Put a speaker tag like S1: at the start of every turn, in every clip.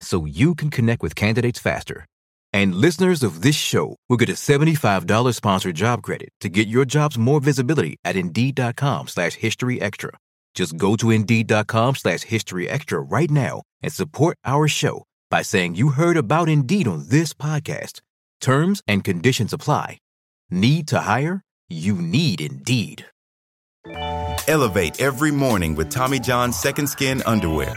S1: so you can connect with candidates faster. And listeners of this show will get a $75 sponsored job credit to get your jobs more visibility at Indeed.com slash History Extra. Just go to Indeed.com slash History Extra right now and support our show by saying you heard about Indeed on this podcast. Terms and conditions apply. Need to hire? You need Indeed.
S2: Elevate every morning with Tommy John's Second Skin Underwear.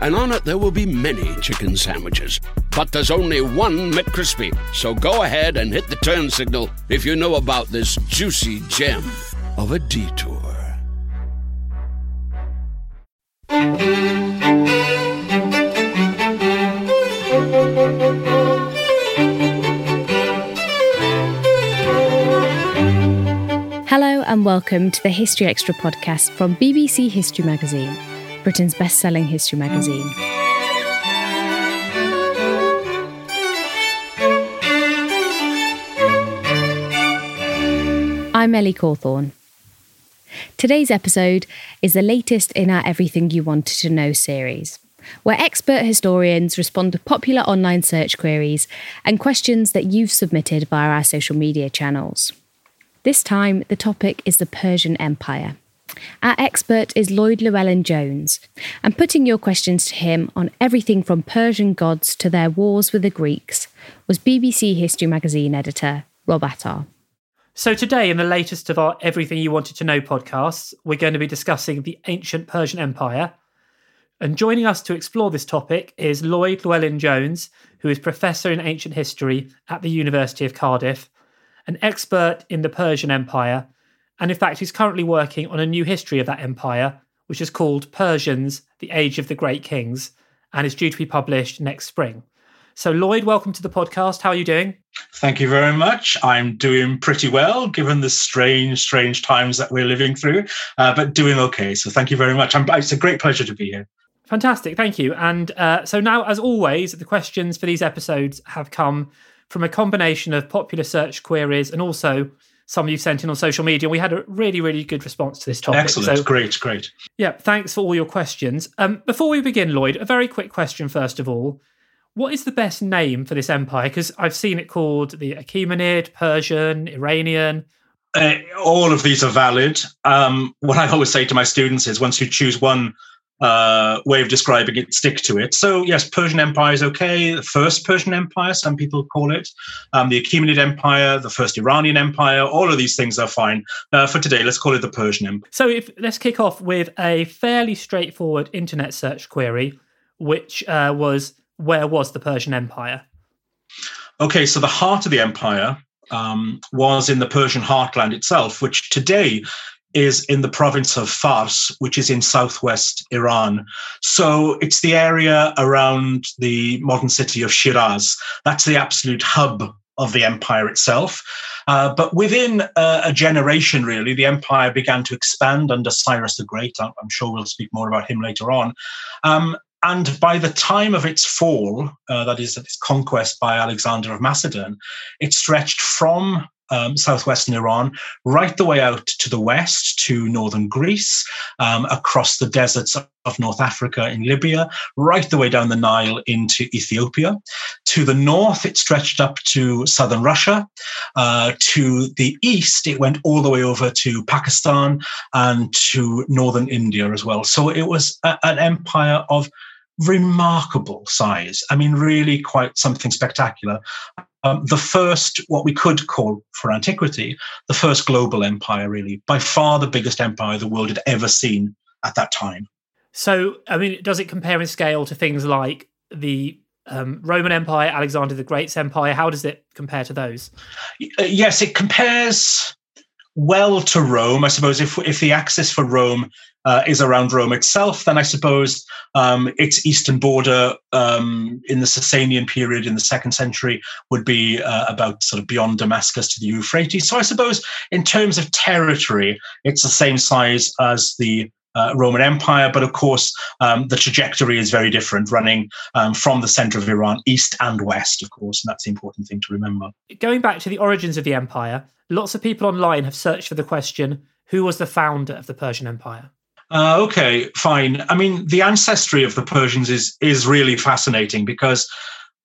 S3: and on it there will be many chicken sandwiches. But there's only one McCrispy. So go ahead and hit the turn signal if you know about this juicy gem of a detour.
S4: Hello, and welcome to the History Extra podcast from BBC History Magazine, Britain's best selling history magazine. I'm Ellie Cawthorne. Today's episode is the latest in our Everything You Wanted to Know series, where expert historians respond to popular online search queries and questions that you've submitted via our social media channels. This time, the topic is the Persian Empire. Our expert is Lloyd Llewellyn Jones, and putting your questions to him on everything from Persian gods to their wars with the Greeks was BBC History Magazine editor Rob Attar.
S5: So, today, in the latest of our Everything You Wanted to Know podcasts, we're going to be discussing the ancient Persian Empire. And joining us to explore this topic is Lloyd Llewellyn Jones, who is Professor in Ancient History at the University of Cardiff, an expert in the Persian Empire, and in fact, he's currently working on a new history of that empire, which is called Persians, the Age of the Great Kings, and is due to be published next spring. So, Lloyd, welcome to the podcast. How are you doing?
S6: Thank you very much. I'm doing pretty well given the strange, strange times that we're living through, uh, but doing okay. So, thank you very much. I'm, it's a great pleasure to be here.
S5: Fantastic. Thank you. And uh, so, now, as always, the questions for these episodes have come from a combination of popular search queries and also some of you've sent in on social media. We had a really, really good response to this topic.
S6: Excellent. So, great, great.
S5: Yeah, thanks for all your questions. Um, before we begin, Lloyd, a very quick question first of all. What is the best name for this empire? Because I've seen it called the Achaemenid, Persian, Iranian.
S6: Uh, all of these are valid. Um, what I always say to my students is once you choose one uh, way of describing it, stick to it. So, yes, Persian Empire is okay. The first Persian Empire, some people call it. Um, the Achaemenid Empire, the first Iranian Empire, all of these things are fine. Uh, for today, let's call it the Persian Empire.
S5: So, if let's kick off with a fairly straightforward internet search query, which uh, was where was the Persian Empire?
S6: Okay, so the heart of the empire um, was in the Persian heartland itself, which today is in the province of Fars, which is in southwest Iran. So it's the area around the modern city of Shiraz. That's the absolute hub of the empire itself. Uh, but within uh, a generation, really, the empire began to expand under Cyrus the Great. I'm, sure we'll speak more about him later on. Um, and by the time of its fall, uh, that is, its conquest by Alexander of Macedon, it stretched from um, southwestern Iran, right the way out to the west to northern Greece, um, across the deserts of North Africa in Libya, right the way down the Nile into Ethiopia. To the north, it stretched up to southern Russia. Uh, to the east, it went all the way over to Pakistan and to northern India as well. So it was a, an empire of remarkable size. I mean, really quite something spectacular. Um, the first, what we could call for antiquity, the first global empire, really, by far the biggest empire the world had ever seen at that time.
S5: So, I mean, does it compare in scale to things like the um, Roman Empire, Alexander the Great's empire? How does it compare to those?
S6: Uh, yes, it compares well to Rome. I suppose if if the axis for Rome uh, is around Rome itself, then I suppose um, its eastern border um, in the Sasanian period in the second century would be uh, about sort of beyond Damascus to the Euphrates. So I suppose in terms of territory, it's the same size as the uh, Roman Empire, but of course um, the trajectory is very different, running um, from the center of Iran east and west, of course, and that's the important thing to remember.
S5: Going back to the origins of the empire, lots of people online have searched for the question: Who was the founder of the Persian Empire?
S6: Uh, okay, fine. I mean, the ancestry of the Persians is is really fascinating because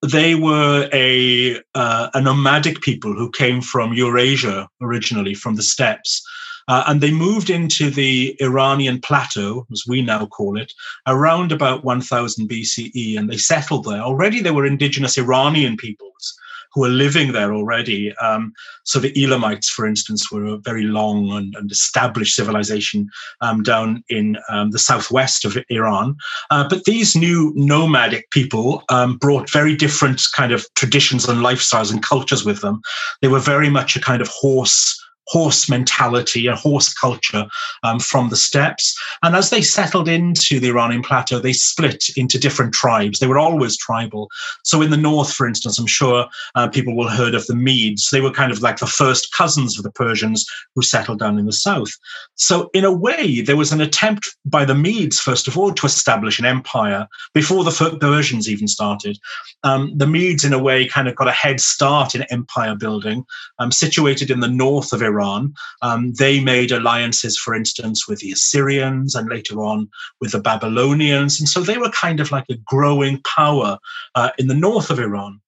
S6: they were a uh, a nomadic people who came from Eurasia originally, from the steppes. Uh, and they moved into the Iranian plateau, as we now call it, around about 1000 BCE, and they settled there. Already there were indigenous Iranian peoples who were living there already. Um, so the Elamites, for instance, were a very long and, and established civilization um, down in um, the southwest of Iran. Uh, but these new nomadic people um, brought very different kind of traditions and lifestyles and cultures with them. They were very much a kind of horse horse mentality, a horse culture um, from the steppes. And as they settled into the Iranian plateau, they split into different tribes. They were always tribal. So in the north, for instance, I'm sure uh, people will have heard of the Medes. They were kind of like the first cousins of the Persians who settled down in the south. So in a way, there was an attempt by the Medes, first of all, to establish an empire before the Persians even started. Um, the Medes, in a way, kind of got a head start in empire building, um, situated in the north of Iran Iran. Um, they made alliances, for instance, with the Assyrians and later on with the Babylonians. And so they were kind of like a growing power uh, in the north of Iran.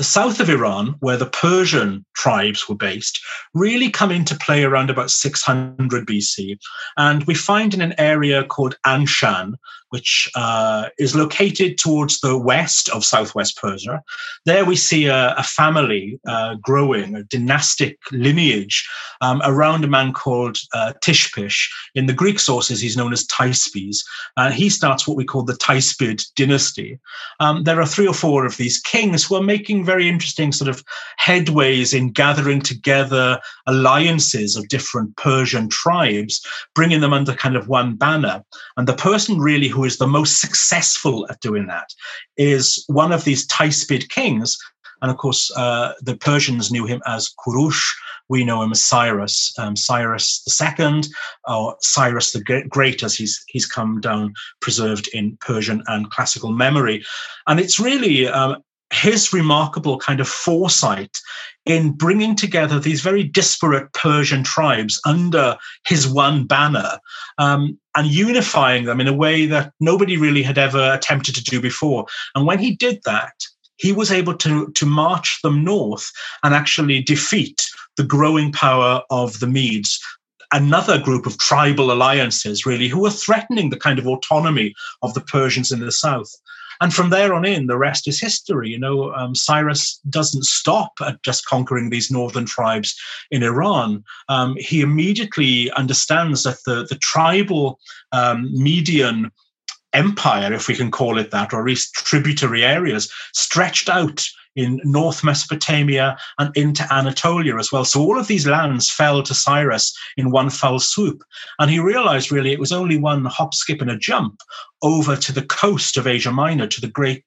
S6: The south of Iran, where the Persian tribes were based, really come into play around about 600 BC. And we find in an area called Anshan, which uh, is located towards the west of southwest Persia. There we see a, a family uh, growing, a dynastic lineage um, around a man called uh, Tishpish. In the Greek sources, he's known as Teispes. And he starts what we call the Teispid dynasty. Um, there are three or four of these kings who are making very interesting sort of headways in gathering together alliances of different Persian tribes, bringing them under kind of one banner. And the person really who is the most successful at doing that, is one of these Teispid kings. And of course, uh, the Persians knew him as Kurush. We know him as Cyrus, um, Cyrus II, or Cyrus the Great, as he's he's come down preserved in Persian and classical memory. And it's really um, his remarkable kind of foresight in bringing together these very disparate Persian tribes under his one banner um, and unifying them in a way that nobody really had ever attempted to do before. And when he did that, he was able to, to march them north and actually defeat the growing power of the Medes, another group of tribal alliances, really, who were threatening the kind of autonomy of the Persians in the south. And from there on in, the rest is history. You know, um, Cyrus doesn't stop at just conquering these northern tribes in Iran. Um, he immediately understands that the, the tribal um, Median empire, if we can call it that, or at least tributary areas, stretched out in North Mesopotamia and into Anatolia as well. So all of these lands fell to Cyrus in one fell swoop. And he realized really it was only one hop, skip, and a jump over to the coast of Asia Minor, to the great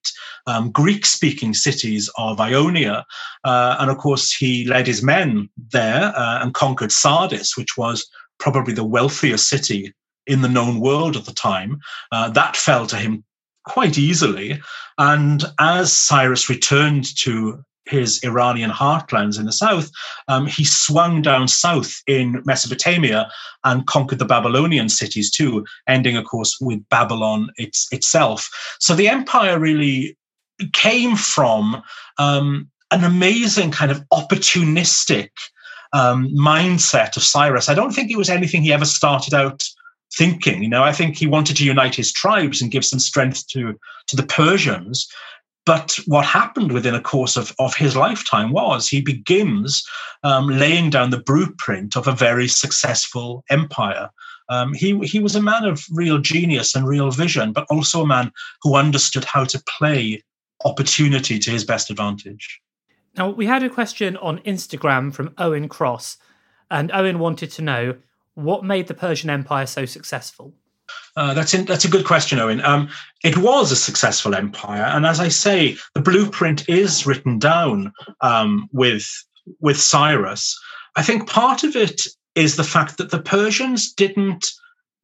S6: um, Greek speaking cities of Ionia. Uh, and of course, he led his men there uh, and conquered Sardis, which was probably the wealthiest city in the known world at the time. Uh, that fell to him quite easily. And as Cyrus returned to his Iranian heartlands in the south, um, he swung down south in Mesopotamia and conquered the Babylonian cities too, ending, of course, with Babylon it's, itself. So the empire really came from um, an amazing kind of opportunistic um, mindset of Cyrus. I don't think it was anything he ever started out thinking. You know, I think he wanted to unite his tribes and give some strength to to the Persians. But what happened within a course of, of his lifetime was he begins um, laying down the blueprint of a very successful empire. Um, he, he was a man of real genius and real vision, but also a man who understood how to play opportunity to his best advantage.
S5: Now, we had a question on Instagram from Owen Cross, and Owen wanted to know what made the Persian Empire so successful?
S6: Uh, that's in, that's a good question, Owen. Um, it was a successful empire, and as I say, the blueprint is written down um, with with Cyrus. I think part of it is the fact that the Persians didn't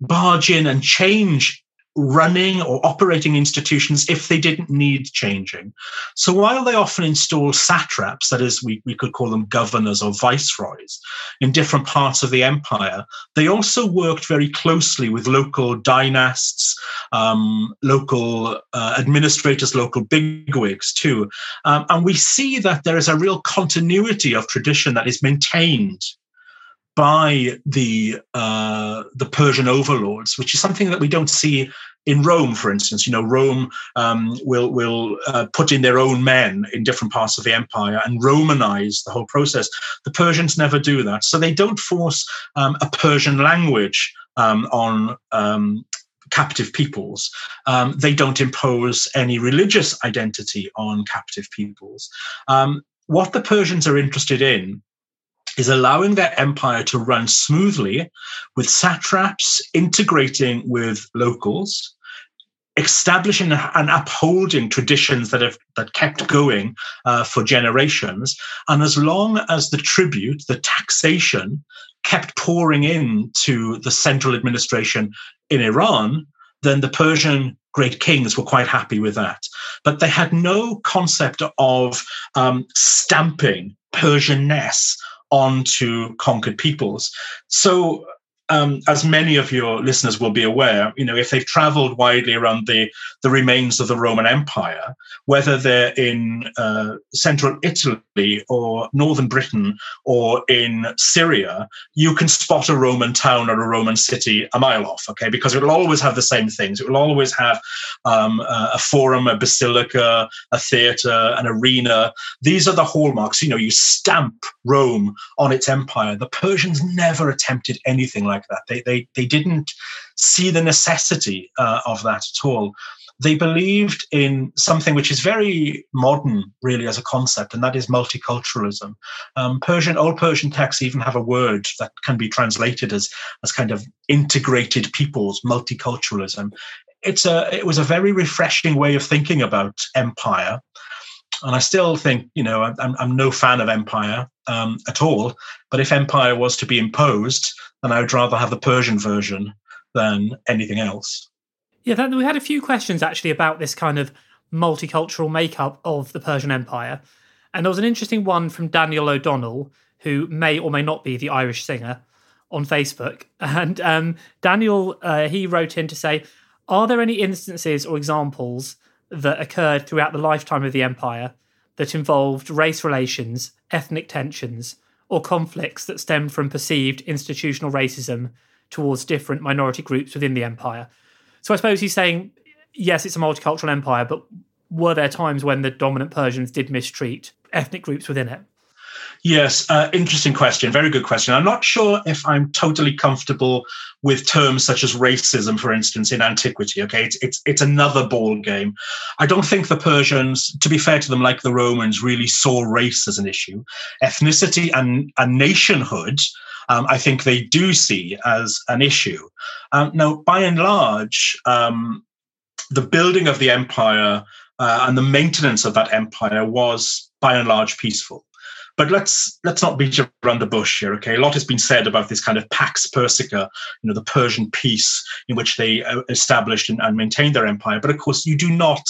S6: barge in and change running or operating institutions if they didn't need changing. So while they often install satraps, that is, we, we could call them governors or viceroys, in different parts of the empire, they also worked very closely with local dynasts, um, local uh, administrators, local bigwigs too. Um, and we see that there is a real continuity of tradition that is maintained by the uh, the Persian overlords, which is something that we don't see in Rome, for instance. You know, Rome um, will will uh, put in their own men in different parts of the empire and Romanize the whole process. The Persians never do that, so they don't force um, a Persian language um, on um, captive peoples. Um, they don't impose any religious identity on captive peoples. Um, what the Persians are interested in is allowing their empire to run smoothly with satraps integrating with locals establishing and upholding traditions that have that kept going uh, for generations. And as long as the tribute the taxation kept pouring in to the central administration in iran then the persian great kings were quite happy with that. But they had no concept of um, stamping persianness onto conquered peoples. So um, as many of your listeners will be aware, you know, if they've traveled widely around the, the remains of the Roman Empire, whether they're in uh, central Italy or northern Britain or in Syria, you can spot a Roman town or a Roman city a mile off, okay? Because it will always have the same things. It will always have um, a forum, a basilica, a theatre, an arena. These are the hallmarks. You know, you stamp Rome on its empire. The Persians never attempted anything like like that. They they they didn't see the necessity uh, of that at all. They believed in something which is very modern, really, as a concept, and that is multiculturalism. Um, Persian, old Persian texts even have a word that can be translated as as kind of integrated peoples, multiculturalism. It's a it was a very refreshing way of thinking about empire and I still think, you know, I'm, I'm no fan of empire um, at all. But if empire was to be imposed, then I would rather have the Persian version than anything else.
S5: Yeah, that, we had a few questions actually about this kind of multicultural makeup of the Persian Empire. And there was an interesting one from Daniel O'Donnell, who may or may not be the Irish singer on Facebook. And um, Daniel, uh, he wrote in to say, Are there any instances or examples that occurred throughout the lifetime of the empire that involved race relations, ethnic tensions, or conflicts that stemmed from perceived institutional racism towards different minority groups within the empire. So I suppose he's saying, yes, it's a multicultural empire, but were there times when the dominant Persians did mistreat ethnic groups within it?
S6: Yes, uh, interesting question. Very good question. I'm not sure if I'm totally comfortable with terms such as racism, for instance, in antiquity. Okay, it's it's it's another ball game. I don't think the Persians, to be fair to them, like the Romans, really saw race as an issue. Ethnicity and, and nationhood, um, I think they do see as an issue. Um, now, by and large, um, the building of the empire uh, and the maintenance of that empire was, by and large, peaceful. But let's let's not beat around the bush here. Okay, a lot has been said about this kind of pax persica, you know, the Persian peace in which they uh, established and, and maintained their empire. But of course, you do not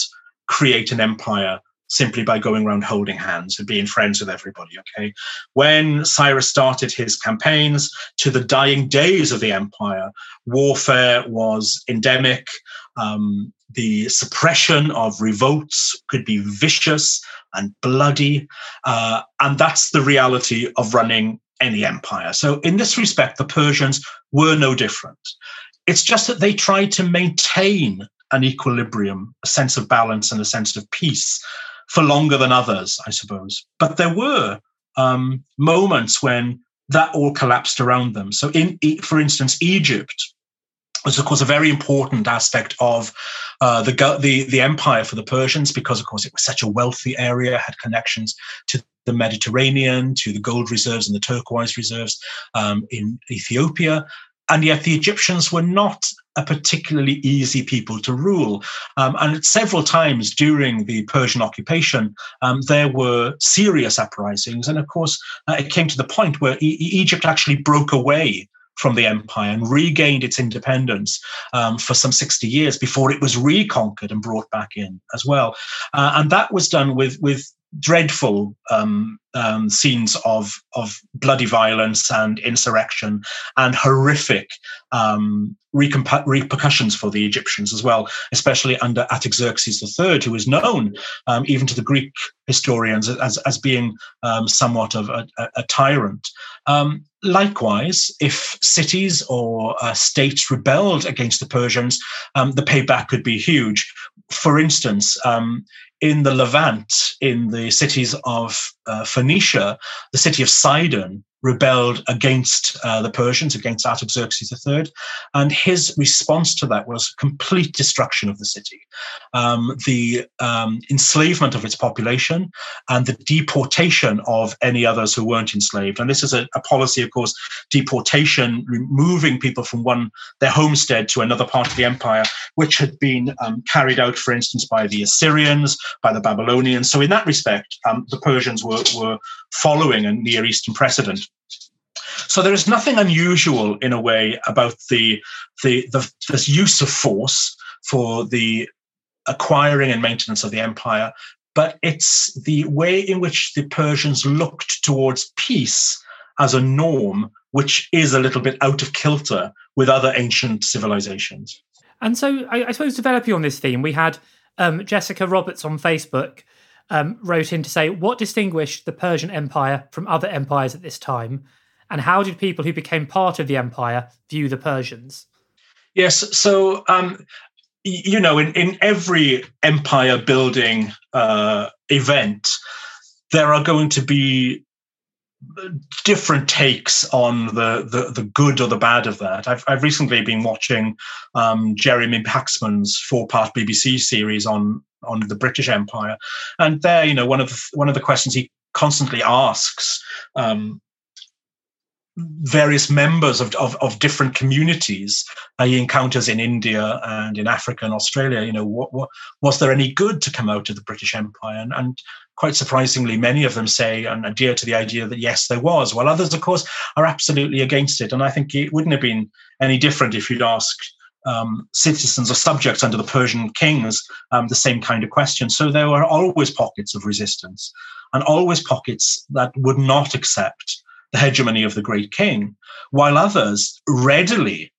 S6: create an empire simply by going around holding hands and being friends with everybody. Okay. When Cyrus started his campaigns to the dying days of the empire, warfare was endemic. Um, the suppression of revolts could be vicious and bloody. Uh, and that's the reality of running any empire. So, in this respect, the Persians were no different. It's just that they tried to maintain an equilibrium, a sense of balance, and a sense of peace for longer than others, I suppose. But there were um, moments when that all collapsed around them. So, in for instance, Egypt was, of course, a very important aspect of uh, the, the the empire for the Persians because, of course, it was such a wealthy area, had connections to the Mediterranean, to the gold reserves and the turquoise reserves um, in Ethiopia, and yet the Egyptians were not a particularly easy people to rule. Um, and several times during the Persian occupation, um, there were serious uprisings. And of course, uh, it came to the point where e- Egypt actually broke away from the empire and regained its independence um, for some 60 years before it was reconquered and brought back in as well. Uh, and that was done with, with dreadful um, um, scenes of of bloody violence and insurrection and horrific um, repercussions for the Egyptians as well, especially under Artaxerxes III, who is known um, even to the Greek historians as, as being um, somewhat of a, a tyrant. Um, likewise, if cities or uh, states rebelled against the Persians, the payback could be huge. For instance, in the Levant, in the cities of uh, Phoenicia, the city of Sidon rebelled against uh, the Persians, against Artaxerxes III. And his response to that was complete destruction of the city, um, the um, enslavement of its population, and the deportation of any others who weren't enslaved. And this is a, a policy, of course, deportation, removing people from one their homestead to another part of the empire, which had been um, carried out, for instance, by the Assyrians, by the Babylonians. So in that respect, um, the Persians were, were following a Near Eastern precedent. So there is nothing unusual in a way about the, the, the this use of force for the acquiring and maintenance of the empire, but it's the way in which the Persians looked towards peace as a norm, which is a little bit out of kilter with other ancient civilizations.
S5: And so, I, I suppose developing on this theme, we had um, Jessica Roberts on Facebook um, wrote in to say, What distinguished the Persian Empire from other empires at this time? And how did people who became part of the empire view the Persians?
S6: Yes, so, um, you know, in, in every empire building uh, event, there are going to be different takes on the, the, the good or the bad of that. I've I've recently been watching um, Jeremy Paxman's four part BBC series on on the British Empire, and there, you know, one of the, one of the questions he constantly asks um, various members of, of, of, different communities uh, he encounters in India and in Africa and Australia. You know, what, what, was there any good to come out of the British Empire? And, and quite surprisingly, many of them say and adhere to the idea that yes, there was, while others, of course, are absolutely against it. And I think it wouldn't have been any different if you'd asked um, citizens or subjects under the Persian kings um, the same kind of question. So there were always pockets of resistance and always pockets that would not accept the hegemony of the great king, while others readily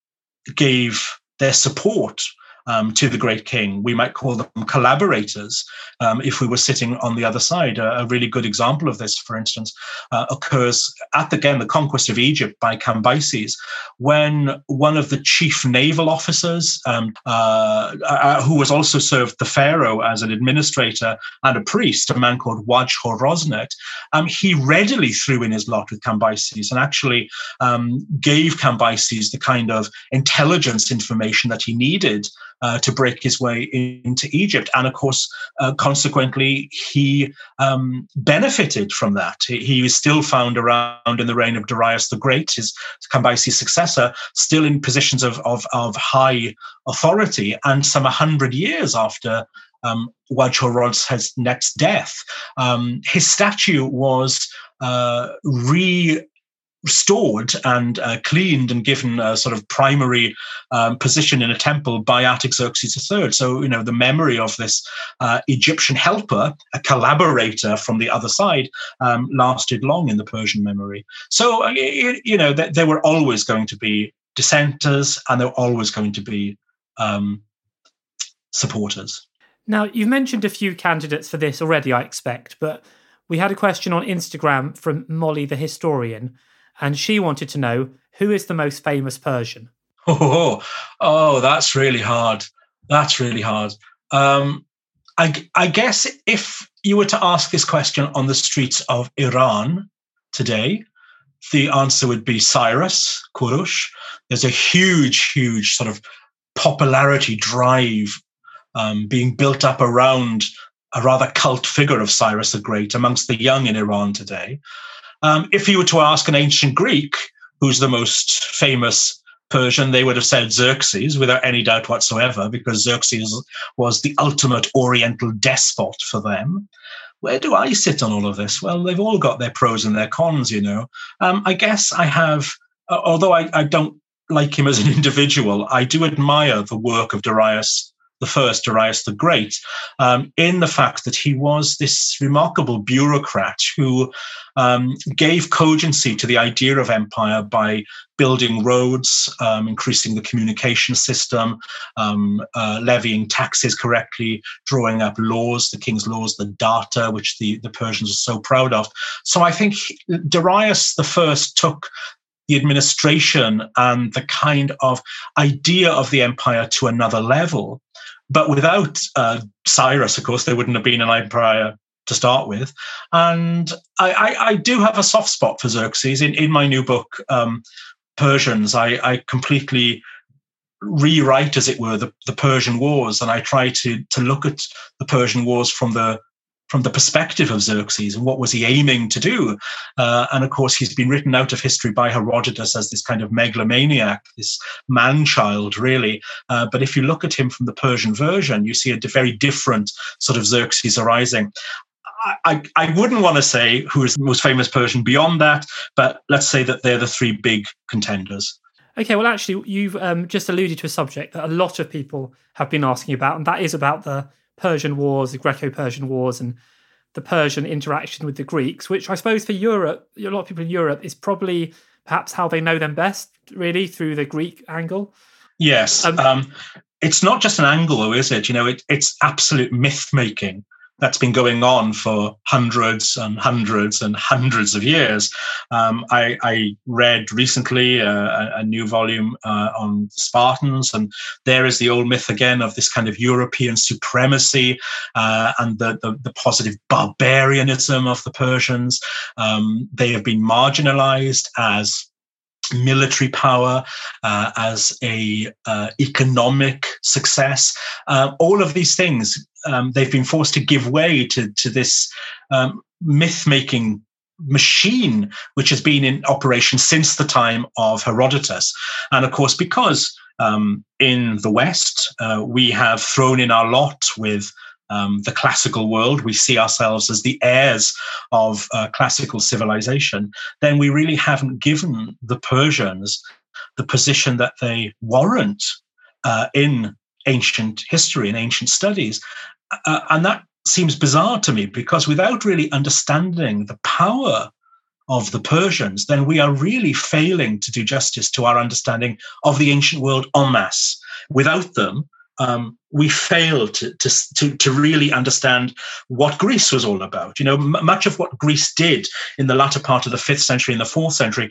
S6: gave their support um, to the great king. We might call them collaborators um, if we were sitting on the other side. A, a really good example of this, for instance, uh, occurs at again the conquest of Egypt by Cambyses, when one of the chief naval officers, um, uh, uh, who was also served the pharaoh as an administrator and a priest, a man called Wajh Rosnet, um, he readily threw in his lot with Cambyses and actually um, gave Cambyses the kind of intelligence information that he needed uh, to break his way into Egypt. And of course, uh, consequently, he um, benefited from that. He, is still found around in the reign of Darius the Great, his Cambyses' successor, still in positions of, of, of high authority. And some 100 years after um, Wajh next death, um, his statue was uh, re restored and uh, cleaned and given a sort of primary um, position in a temple by Artaxerxes III. So, you know, the memory of this uh, Egyptian helper, a collaborator from the other side, um, lasted long in the Persian memory. So, uh, you know, there were always going to be dissenters and there were always going to be um, supporters.
S5: Now, you've mentioned a few candidates for this already, I expect, but we had a question on Instagram from Molly the historian and she wanted to know who is the most famous Persian.
S6: Oh, oh, that's really hard. That's really hard. Um, I, I guess if you were to ask this question on the streets of Iran today, the answer would be Cyrus Kurush. There's a huge, huge sort of popularity drive um, being built up around a rather cult figure of Cyrus the Great amongst the young in Iran today. Um, if you were to ask an ancient Greek who's the most famous Persian, they would have said Xerxes without any doubt whatsoever, because Xerxes was the ultimate Oriental despot for them. Where do I sit on all of this? Well, they've all got their pros and their cons, you know. Um, I guess I have, uh, although I, I don't like him as an individual, I do admire the work of Darius the first, Darius the Great, um, in the fact that he was this remarkable bureaucrat who um, gave cogency to the idea of empire by building roads, um, increasing the communication system, um, uh, levying taxes correctly, drawing up laws, the king's laws, the data, which the, the Persians are so proud of. So I think Darius the first took the administration and the kind of idea of the empire to another level. But without uh, Cyrus, of course, there wouldn't have been an empire to start with. And I, I, I do have a soft spot for Xerxes. In, in my new book, um, Persians, I, I completely rewrite, as it were, the, the Persian Wars, and I try to to look at the Persian Wars from the from the perspective of Xerxes and what was he aiming to do. Uh, and of course, he's been written out of history by Herodotus as this kind of megalomaniac, this man child, really. Uh, but if you look at him from the Persian version, you see a very different sort of Xerxes arising. I, I wouldn't want to say who is the most famous Persian beyond that, but let's say that they're the three big contenders.
S5: Okay, well, actually, you've um, just alluded to a subject that a lot of people have been asking about, and that is about the Persian Wars, the Greco Persian Wars, and the Persian interaction with the Greeks, which I suppose for Europe, a lot of people in Europe, is probably perhaps how they know them best, really, through the Greek angle.
S6: Yes. Um, um, it's not just an angle, though, is it? You know, it, it's absolute myth making that's been going on for hundreds and hundreds and hundreds of years. Um, I, I, read recently uh, a, a, new volume uh, on Spartans, and there is the old myth again of this kind of European supremacy uh, and the, the, the, positive barbarianism of the Persians. Um, they have been marginalized as military power, uh, as a uh, economic success. Uh, all of these things, um, they've been forced to give way to to this um, myth making machine which has been in operation since the time of Herodotus, and of course because. Um, in the West, uh, we have thrown in our lot with um, the classical world, we see ourselves as the heirs of uh, classical civilization, then we really haven't given the Persians the position that they warrant uh, in ancient history and ancient studies. Uh, and that seems bizarre to me because without really understanding the power of the Persians, then we are really failing to do justice to our understanding of the ancient world en masse. Without them, um, we failed to, to, to, really understand what Greece was all about. You know, m- much of what Greece did in the latter part of the fifth century and the fourth century,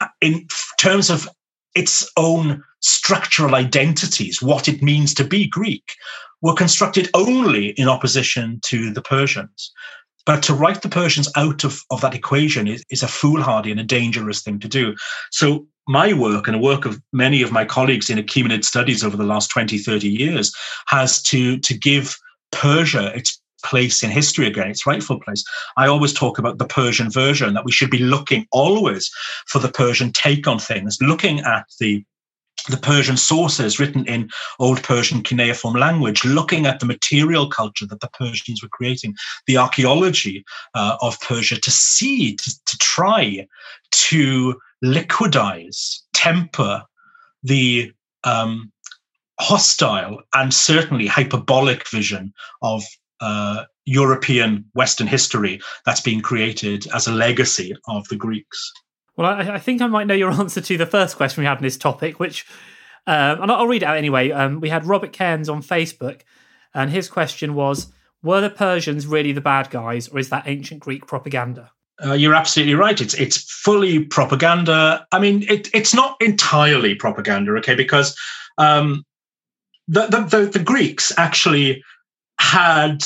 S6: uh, in terms of its own structural identities, what it means to be Greek, were constructed only in opposition to the Persians. But to write the Persians out of, of that equation is, is a foolhardy and a dangerous thing to do. So my work and the work of many of my colleagues in Achaemenid studies over the last 20, 30 years has to, to give Persia its place in history again, its rightful place. I always talk about the Persian version, that we should be looking always for the Persian take on things, looking at the the Persian sources written in Old Persian cuneiform language, looking at the material culture that the Persians were creating, the archaeology uh, of Persia, to see, to, to try to liquidize, temper the um, hostile and certainly hyperbolic vision of uh, European Western history that's been created as a legacy of the Greeks.
S5: Well, I, I, think I might know your answer to the first question we had in this topic, which, um, and I'll read it out anyway. Um, we had Robert Cairns on Facebook, and his question was Were the Persians really the bad guys, or is that ancient Greek propaganda?
S6: Uh, you're absolutely right. It's it's fully propaganda. I mean, it, it's not entirely propaganda, okay? Because um, the, the, the, Greeks actually had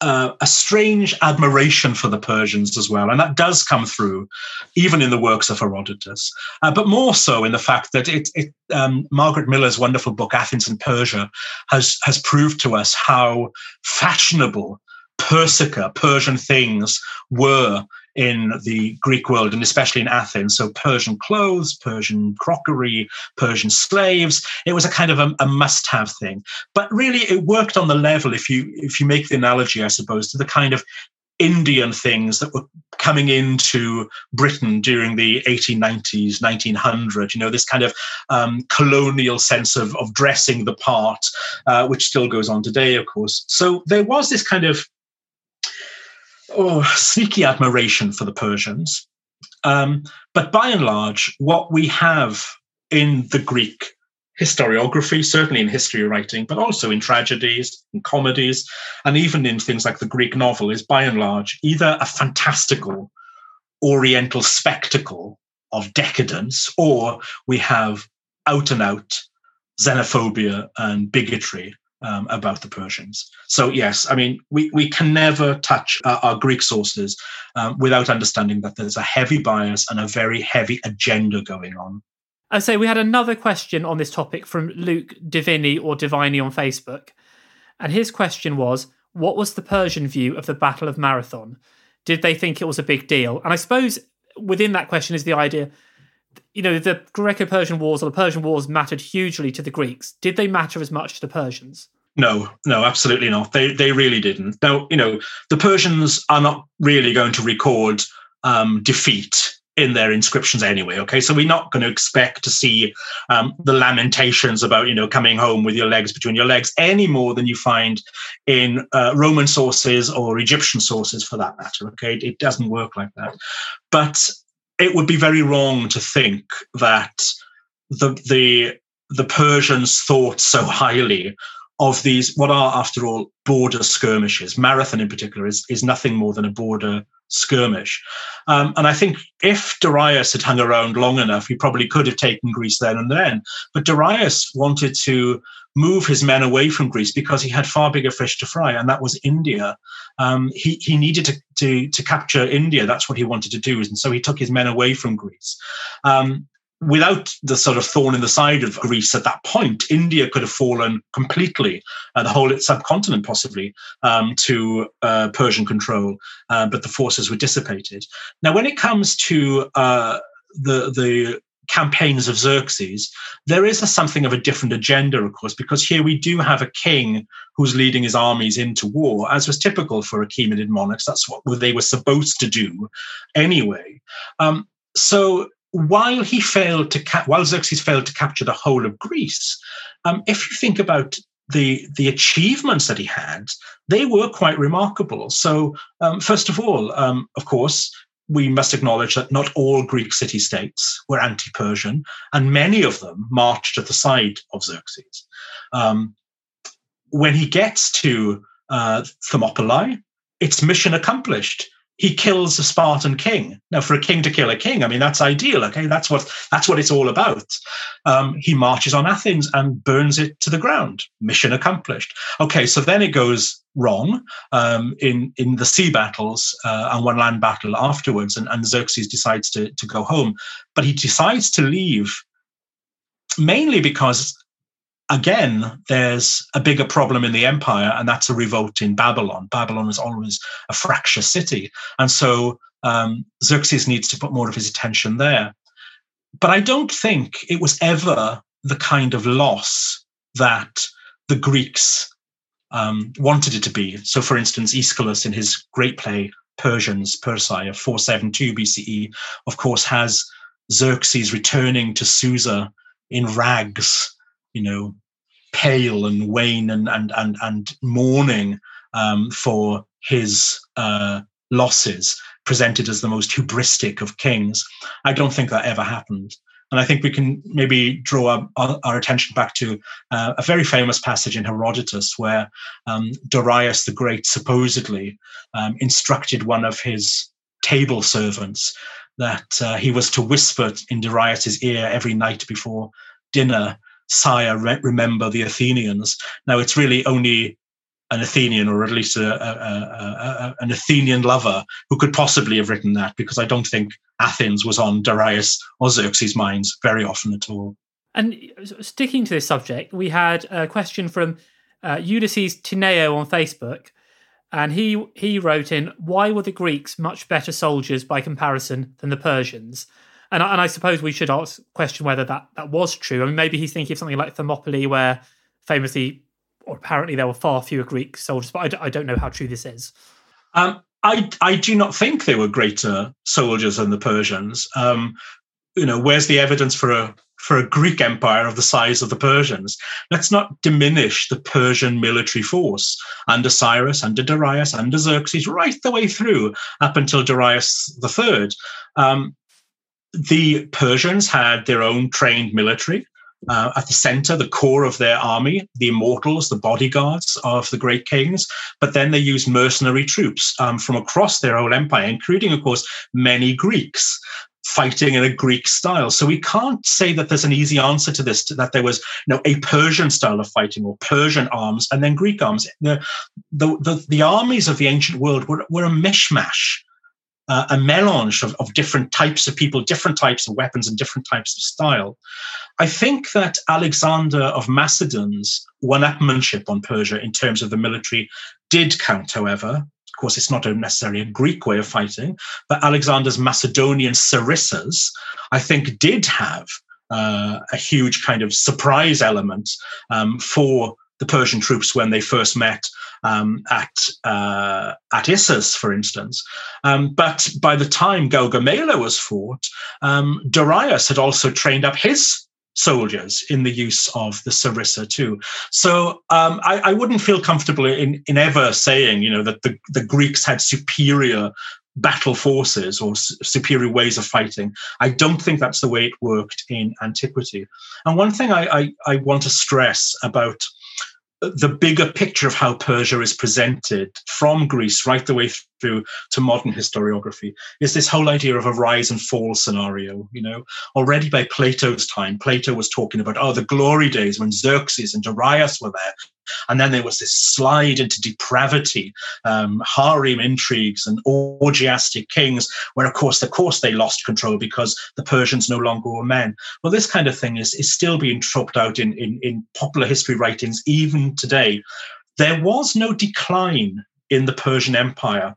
S6: uh, a strange admiration for the Persians as well, and that does come through even in the works of Herodotus, uh, but more so in the fact that it, it um, Margaret Miller's wonderful book Athens and Persia has has proved to us how fashionable Persica, Persian things were in the Greek world and especially in Athens. So Persian clothes, Persian crockery, Persian slaves. It was a kind of a, a must-have thing. But really, it worked on the level. If you if you make the analogy, I suppose, to the kind of Indian things that were coming into Britain during the 1890s, 1900, you know, this kind of um, colonial sense of, of dressing the part, uh, which still goes on today, of course. So there was this kind of oh, sneaky admiration for the Persians. Um, but by and large, what we have in the Greek historiography, certainly in history writing, but also in tragedies, in comedies, and even in things like the Greek novel, is by and large either a fantastical oriental spectacle of decadence, or we have out and out xenophobia and bigotry um, about the Persians. So yes, I mean we we can never touch our, our Greek sources um, without understanding that there's a heavy bias and a very heavy agenda going on.
S5: I say we had another question on this topic from Luke Divini or Divini on Facebook, and his question was, "What was the Persian view of the Battle of Marathon? Did they think it was a big deal?" And I suppose within that question is the idea you know, the Greco Persian Wars or the Persian Wars mattered hugely to the Greeks. Did they matter as much to the Persians?
S6: No, no, absolutely not. They they really didn't. Now, you know, the Persians are not really going to record um, defeat in their inscriptions anyway. Okay, so we're not going to expect to see um, the lamentations about you know coming home with your legs between your legs any more than you find in uh, Roman sources or Egyptian sources for that matter. Okay, it doesn't work like that. But it would be very wrong to think that the the the Persians thought so highly of these what are after all border skirmishes. Marathon in particular is, is nothing more than a border skirmish. Um, and i think if darius had hung around long enough he probably could have taken greece then and then. But darius wanted to move his men away from greece because he had far bigger fish to fry and that was india. Um, he, he needed to, to, to capture india. That's what he wanted to do and so he took his men away from greece. Um, without the sort of thorn in the side of Greece at that point, India could have fallen completely, uh, the whole subcontinent possibly, um, to uh, Persian control, uh, but the forces were dissipated. Now, when it comes to uh, the the campaigns of Xerxes, there is a, something of a different agenda, of course, because here we do have a king who's leading his armies into war, as was typical for Achaemenid monarchs. That's what they were supposed to do anyway. Um, so while he failed to while Xerxes failed to capture the whole of Greece, um, if you think about the the achievements that he had, they were quite remarkable. So, um, first of all, um, of course, we must acknowledge that not all Greek city states were anti-Persian, and many of them marched at the side of Xerxes. Um, when he gets to uh, Thermopylae, it's mission accomplished he kills a Spartan king. Now, for a king to kill a king, I mean that's ideal. Okay, that's what that's what it's all about. Um, he marches on Athens and burns it to the ground. Mission accomplished. Okay, so then it goes wrong um, in in the sea battles uh, and one land battle afterwards, and, and Xerxes decides to to go home, but he decides to leave mainly because again, there's a bigger problem in the empire, and that's a revolt in Babylon. Babylon is always a fractious city. And so um, Xerxes needs to put more of his attention there. But I don't think it was ever the kind of loss that the Greeks um, wanted it to be. So, for instance, Aeschylus in his great play Persians, Persae of 472 BCE, of course, has Xerxes returning to Susa in rags, you know, pale and wan and and and, and mourning um, for his uh, losses, presented as the most hubristic of kings. I don't think that ever happened. And I think we can maybe draw our, our attention back to uh, a very famous passage in Herodotus where um, Darius the Great supposedly um, instructed one of his table servants that uh, he was to whisper in Darius's ear every night before dinner, Sire, re- remember the Athenians. Now, it's really only an Athenian or at least a, a, a, an Athenian lover who could possibly have written that because I don't think Athens was on Darius or Xerxes' minds very often at all.
S5: And sticking to this subject, we had a question from uh, Ulysses Tineo on Facebook, and he he wrote in, "Why were the Greeks much better soldiers by comparison than the Persians?" And, and I suppose we should ask question whether that that was true. I mean, maybe he's thinking of something like Thermopylae, where famously or apparently there were far fewer Greek soldiers, but I d- I don't know how true this is.
S6: Um, I, I do not think they were greater soldiers than the Persians. Um, you know, where's the evidence for a for a Greek empire of the size of the Persians? Let's not diminish the Persian military force under Cyrus, under Darius, under Xerxes, right the way through up until Darius III. Um, the Persians had their own trained military uh, at the center, the core of their army, the immortals, the bodyguards of the great kings. But then they used mercenary troops um, from across their whole empire, including, of course, many Greeks fighting in a Greek style. So we can't say that there's an easy answer to this, that there was you know, a Persian style of fighting or Persian arms and then Greek arms. The, the, the, the armies of the ancient world were, were a mishmash uh, a melange of, of different types of people, different types of weapons, and different types of style. I think that Alexander of Macedon's one-upmanship on Persia in terms of the military did count, however. Of course, it's not necessarily a Greek way of fighting, but Alexander's Macedonian sarissas, I think, did have uh, a huge kind of surprise element um, for the Persian troops when they first met um, at uh, at Issus, for instance. Um, but by the time Gaugamela was fought, um, Darius had also trained up his soldiers in the use of the sarissa too. So um, I, I, wouldn't feel comfortable in, in ever saying, you know, that the, the Greeks had superior battle forces or superior ways of fighting. I don't think that's the way it worked in antiquity. And one thing I, I, I want to stress about the bigger picture of how Persia is presented from Greece right the way through to modern historiography is this whole idea of a rise and fall scenario. You know, already by Plato's time, Plato was talking about oh the glory days when Xerxes and Darius were there, and then there was this slide into depravity, um, harem intrigues and orgiastic kings, where of course, of course, they lost control because the Persians no longer were men. Well, this kind of thing is, is still being troped out in, in, in popular history writings even today. There was no decline in the Persian Empire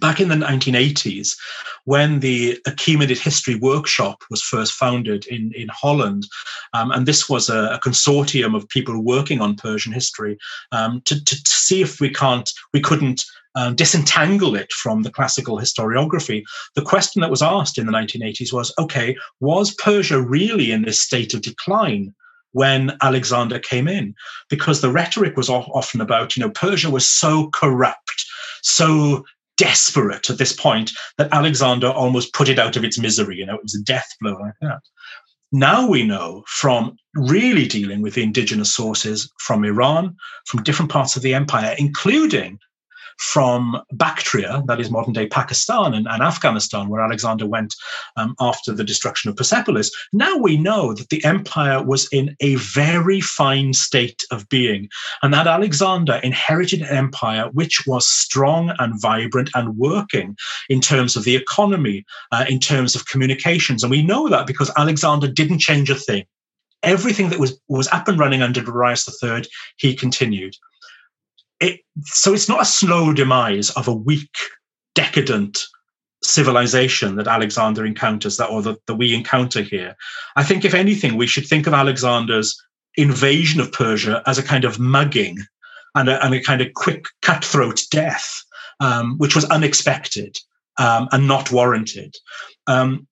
S6: back in the 1980s, when the Achaemenid History Workshop was first founded in, in Holland, um, and this was a, a, consortium of people working on Persian history um, to, to, to, see if we can't, we couldn't um, disentangle it from the classical historiography. The question that was asked in the 1980s was, okay, was Persia really in this state of decline? when Alexander came in, because the rhetoric was often about, you know, Persia was so corrupt, so desperate at this point that Alexander almost put it out of its misery. You know, it was a death blow like that. Now we know from really dealing with the indigenous sources from Iran, from different parts of the empire, including from Bactria, that is modern day Pakistan and, and Afghanistan, where Alexander went um, after the destruction of Persepolis. Now we know that the empire was in a very fine state of being, and that Alexander inherited an empire which was strong and vibrant and working in terms of the economy, uh, in terms of communications. And we know that because Alexander didn't change a thing everything that was was up and running under Darius III, he continued it, so it's not a slow demise of a weak, decadent civilization that Alexander encounters that or that, that we encounter here. I think if anything, we should think of Alexander's invasion of Persia as a kind of mugging and a, and a kind of quick cutthroat death. um, which was unexpected um, and not warranted. Um,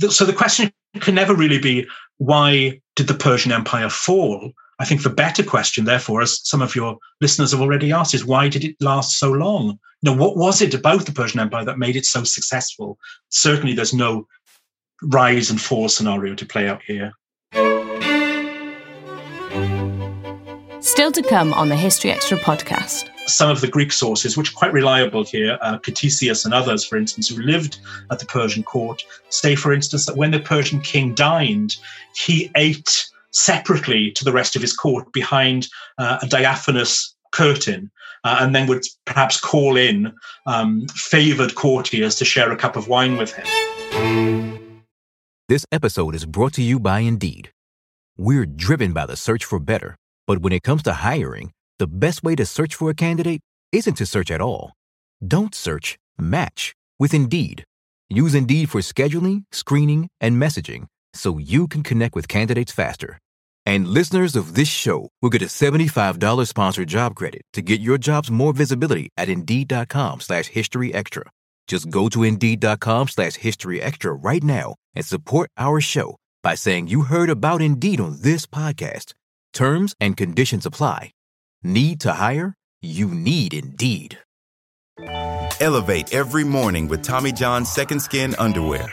S6: th- so the question can never really be why did the Persian Empire fall? I think the better question, therefore, as some of your listeners have already asked, is why did it last so long? You know, what was it about the Persian Empire that made it so successful? Certainly, there's no rise and fall scenario to play out here.
S4: Still to come on the History Extra podcast.
S6: Some of the Greek sources, which are quite reliable here, uh, Ctesias and others, for instance, who lived at the Persian court, say, for instance, that when the Persian king dined, he ate separately to the rest of his court behind uh, a diaphanous curtain. Uh, and then would perhaps call in um, favored courtiers to share a cup of wine with him.
S1: This episode is brought to you by Indeed. We're driven by the search for better, but when it comes to hiring, the best way to search for a candidate isn't to search at all. Don't search, match with Indeed. Use Indeed for scheduling, screening, and messaging so you can connect with candidates faster. And listeners of this show will get a $75 sponsored job credit to get your jobs more visibility at Indeed.com slash History Extra. Just go to Indeed.com slash History Extra right now and support our show by saying you heard about Indeed on this podcast. Terms and conditions apply. Need to hire? You need Indeed.
S2: Elevate every morning with Tommy John's Second Skin Underwear.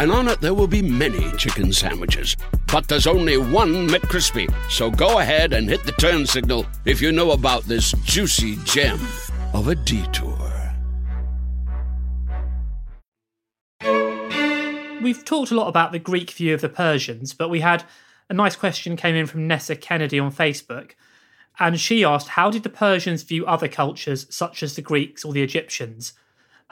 S3: and on it there will be many chicken sandwiches. But there's only one McCrispy. So go ahead and hit the turn signal if you know about this juicy gem of a detour.
S5: We've talked a lot about the Greek view of the Persians, but we had a nice question came in from Nessa Kennedy on Facebook. And she asked, How did the Persians view other cultures, such as the Greeks or the Egyptians?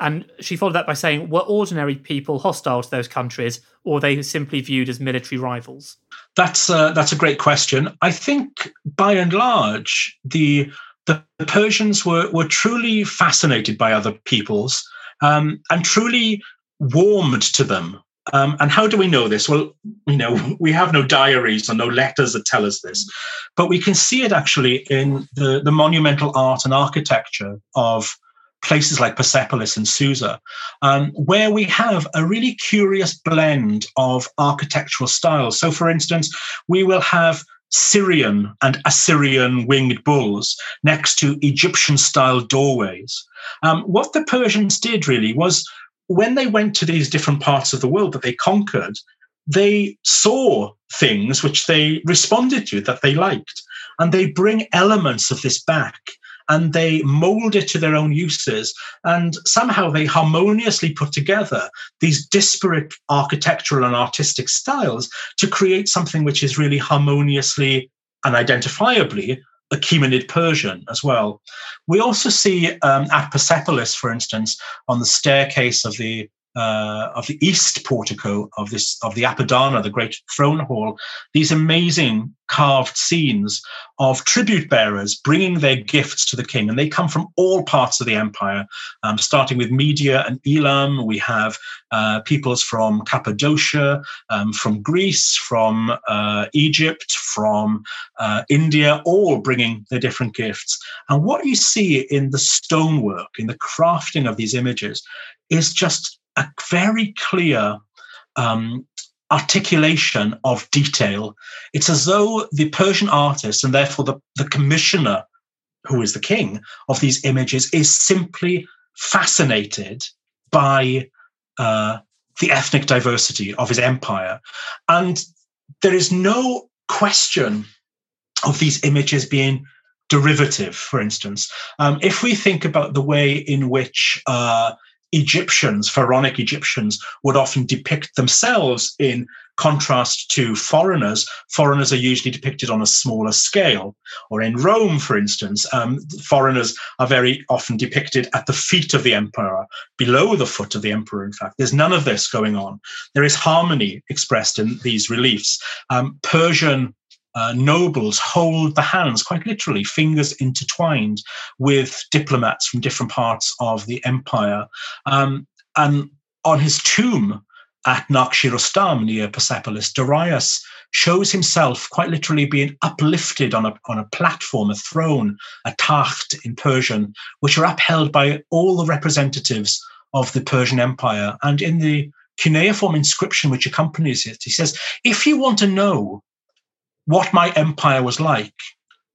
S5: And she followed that by saying, Were ordinary people hostile to those countries, or were they simply viewed as military rivals?
S6: That's uh, that's a great question. I think, by and large, the the Persians were were truly fascinated by other peoples um, and truly warmed to them. Um, and how do we know this? Well, you know, we have no diaries or no letters that tell us this, but we can see it actually in the, the monumental art and architecture of places like Persepolis and Susa, um, where we have a really curious blend of architectural styles. So, for instance, we will have Syrian and Assyrian winged bulls next to Egyptian style doorways. Um, what the Persians did really was when they went to these different parts of the world that they conquered, they saw things which they responded to that they liked. And they bring elements of this back and they mold it to their own uses. And somehow they harmoniously put together these disparate architectural and artistic styles to create something which is really harmoniously and identifiably Achaemenid Persian as well. We also see um, at Persepolis, for instance, on the staircase of the uh, of the east portico of this of the Apadana, the great throne hall, these amazing carved scenes of tribute bearers bringing their gifts to the king, and they come from all parts of the empire, um, starting with Media and Elam. We have uh, peoples from Cappadocia, um, from Greece, from uh, Egypt, from uh, India, all bringing their different gifts. And what you see in the stonework, in the crafting of these images, is just a very clear um, articulation of detail. It's as though the Persian artist, and therefore the, the commissioner, who is the king of these images, is simply fascinated by uh, the ethnic diversity of his empire. And there is no question of these images being derivative, for instance. Um, if we think about the way in which uh, Egyptians, pharaonic Egyptians, would often depict themselves in contrast to foreigners. Foreigners are usually depicted on a smaller scale. Or in Rome, for instance, um, foreigners are very often depicted at the feet of the emperor, below the foot of the emperor, in fact. There's none of this going on. There is harmony expressed in these reliefs. Um, Persian uh, nobles hold the hands, quite literally, fingers intertwined with diplomats from different parts of the empire. Um, and on his tomb at Nakshi near Persepolis, Darius shows himself quite literally being uplifted on a, on a platform, a throne, a takht in Persian, which are upheld by all the representatives of the Persian Empire. And in the cuneiform inscription which accompanies it, he says, if you want to know what my empire was like.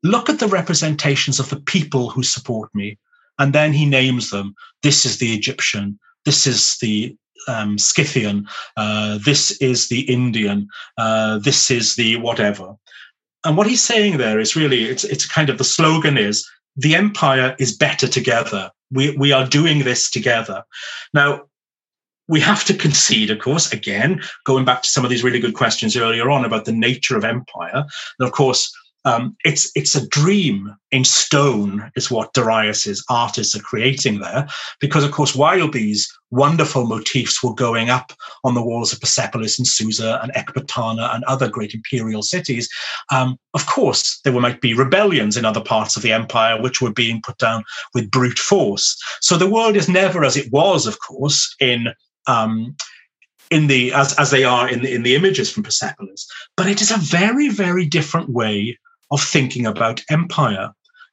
S6: Look at the representations of the people who support me. And then he names them. This is the Egyptian. This is the um, Scythian. Uh, this is the Indian. Uh, this is the whatever. And what he's saying there is really, it's, it's kind of the slogan is the empire is better together. We, we are doing this together. Now, we have to concede, of course, again, going back to some of these really good questions earlier on about the nature of empire. And of course, um, it's it's a dream in stone, is what Darius's artists are creating there, because of course, while these wonderful motifs were going up on the walls of Persepolis and Susa and Ecbatana and other great imperial cities, um, of course, there might be rebellions in other parts of the empire which were being put down with brute force. So the world is never as it was, of course, in um, in the as as they are in the, in the images from Persepolis. But it is a very very different way of thinking about empire.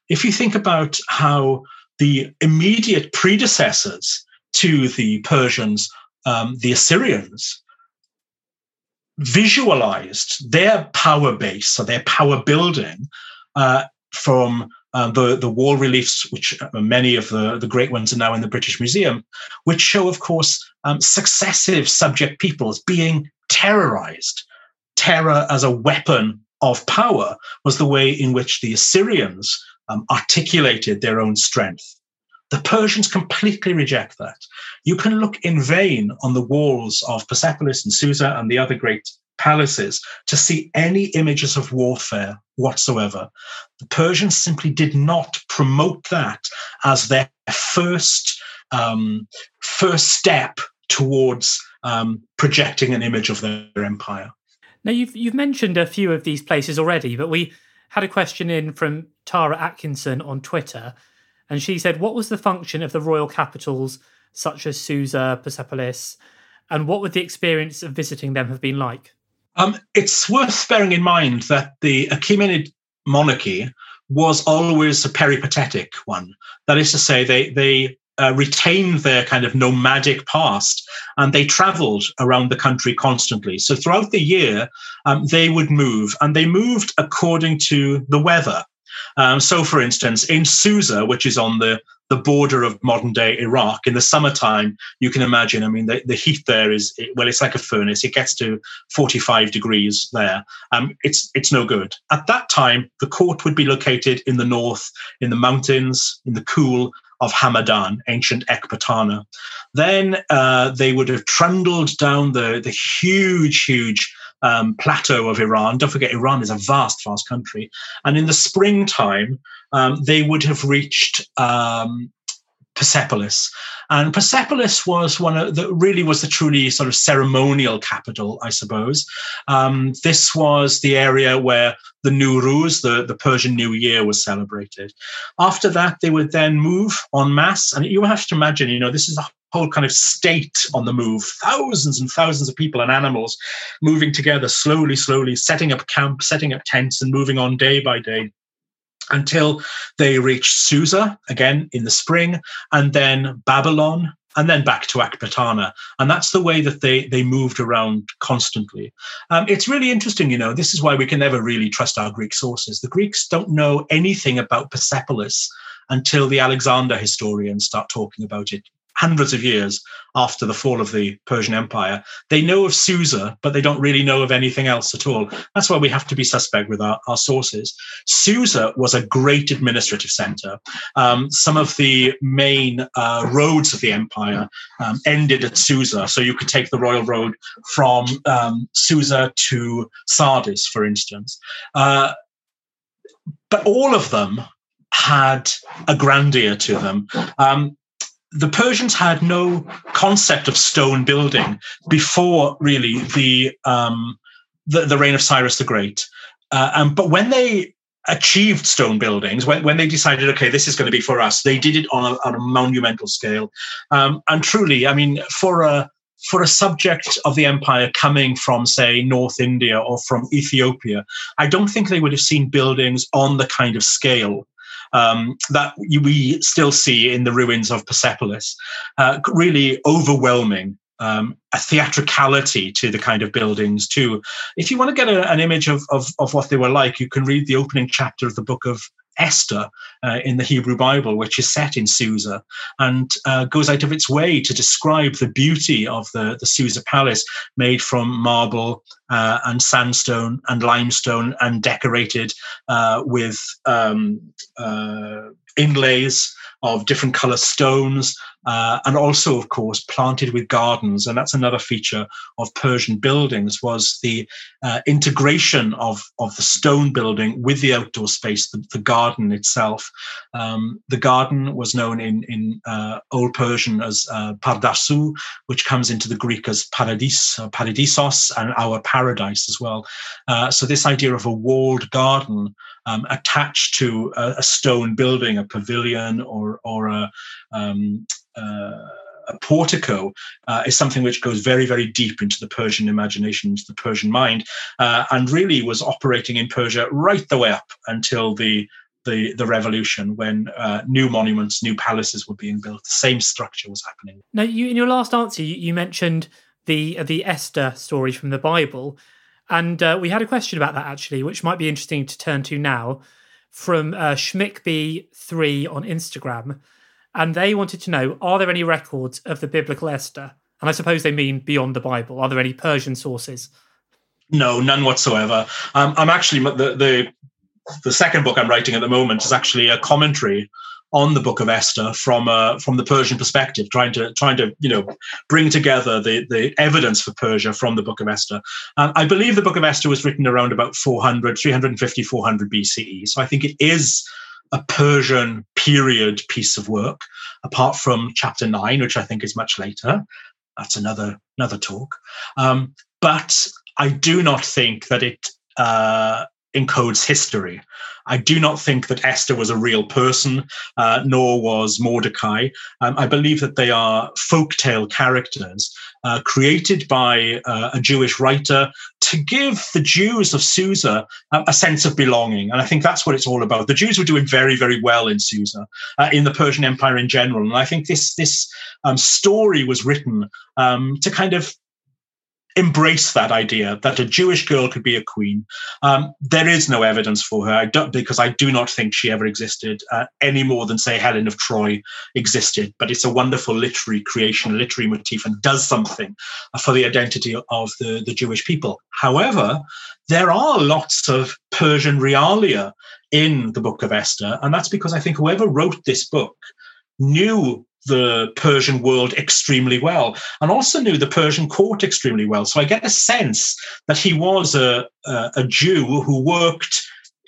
S6: If you think about how the immediate predecessors to the Persians, um, the Assyrians, visualized their power base or their power building uh, from uh, the, the wall reliefs, which uh, many of the, the great ones are now in the British Museum, which show, of course, um, successive subject peoples being terrorized. Terror as a weapon of power was the way in which the Assyrians um, articulated their own strength. The Persians completely reject that. You can look in vain on the walls of Persepolis and Susa and the other great palaces to see any images of warfare whatsoever. The Persians simply did not promote that as their first um, first step towards um, projecting an image of their empire.
S5: Now you've you've mentioned a few of these places already, but we had a question in from Tara Atkinson on Twitter, and she said, "What was the function of the royal capitals such as Susa, Persepolis, and what would the experience of visiting them have been like?"
S6: Um, it's worth bearing in mind that the Achaemenid monarchy was always a peripatetic one. That is to say, they they uh, retained their kind of nomadic past and they traveled around the country constantly. So throughout the year, um, they would move and they moved according to the weather. Um, so, for instance, in Susa, which is on the the border of modern day Iraq. In the summertime, you can imagine, I mean, the, the heat there is, well, it's like a furnace. It gets to 45 degrees there. Um, it's, it's no good. At that time, the court would be located in the north, in the mountains, in the cool of Hamadan, ancient Ecbatana. Then uh, they would have trundled down the, the huge, huge um, plateau of Iran. Don't forget, Iran is a vast, vast country. And in the springtime, um, they would have reached um, Persepolis. And Persepolis was one of the really was the truly sort of ceremonial capital, I suppose. Um, this was the area where the Nowruz, the, the Persian New Year, was celebrated. After that, they would then move en masse. And you have to imagine, you know, this is a whole kind of state on the move, thousands and thousands of people and animals moving together slowly, slowly, setting up camp, setting up tents, and moving on day by day until they reach Susa again in the spring, and then Babylon, and then back to Ecbatana. And that's the way that they, they moved around constantly. Um, it's really interesting, you know, this is why we can never really trust our Greek sources. The Greeks don't know anything about Persepolis until the Alexander historians start talking about it hundreds of years after the fall of the Persian Empire. They know of Susa, but they don't really know of anything else at all. That's why we have to be suspect with our, our sources. Susa was a great administrative center. Um, some of the main uh, roads of the empire um, ended at Susa. So you could take the royal road from um, Susa to Sardis, for instance. Uh, but all of them had a grandeur to them. Um, the Persians had no concept of stone building before really the um, the, the, reign of Cyrus the Great. Uh, um, but when they achieved stone buildings, when, when they decided, okay, this is going to be for us, they did it on a, on a monumental scale. Um, and truly, I mean, for a for a subject of the empire coming from, say, North India or from Ethiopia, I don't think they would have seen buildings on the kind of scale um, that we still see in the ruins of Persepolis. Uh, really overwhelming. Um, a theatricality to the kind of buildings too. If you want to get a, an image of, of, of what they were like, you can read the opening chapter of the book of Esther uh, in the Hebrew Bible, which is set in Susa, and uh, goes out of its way to describe the beauty of the, the Susa palace, made from marble uh, and sandstone and limestone, and decorated uh, with um, uh, inlays of different color stones uh, and also, of course, planted with gardens. And that's another feature of Persian buildings was the uh, integration of, of the stone building with the outdoor space, the, the garden itself. Um, the garden was known in, in uh, Old Persian as uh, pardasu, which comes into the Greek as paradis, uh, paradisos, and our paradise as well. Uh, so this idea of a walled garden um, attached to a, a, stone building, a pavilion or, or a, um, a portico uh, is something which goes very, very deep into the Persian imagination, into the Persian mind, uh, and really was operating in Persia right the way up until the the, the revolution when uh, new monuments, new palaces were being built. The same structure was happening.
S5: Now, you in your last answer, you, you mentioned the uh, the Esther story from the Bible, and uh, we had a question about that actually, which might be interesting to turn to now, from uh, Schmickby3 on Instagram and they wanted to know are there any records of the biblical Esther? And I suppose they mean beyond the Bible. Are there any Persian sources?
S6: No, none whatsoever. Um, I'm actually the, the the second book I'm writing at the moment is actually a commentary on the Book of Esther from uh, from the Persian perspective, trying to trying to you know bring together the the evidence for Persia from the Book of Esther. I believe the Book of Esther was written around about 400, 350, 400 BCE. So I think it is a Persian period piece of work, apart from chapter nine, which I think is much later. That's another another talk. Um, but I do not think that it uh, encodes history. I do not think that Esther was a real person, uh, nor was Mordecai. Um, I believe that they are folktale characters uh, created by uh, a Jewish writer to give the Jews of Susa a, a, sense of belonging. And I think that's what it's all about. The Jews were doing very, very well in Susa, uh, in the Persian Empire in general. And I think this this um, story was written um, to kind of embrace that idea that a Jewish girl could be a queen. Um, there is no evidence for her I don't, because I do not think she ever existed uh, any more than, say, Helen of Troy existed. But it's a wonderful literary creation, literary motif, and does something for the identity of the, the Jewish people. However, there are lots of Persian realia in the Book of Esther, and that's because I think whoever wrote this book knew the Persian world extremely well and also knew the Persian court extremely well. So I get a sense that he was a, a, a Jew who worked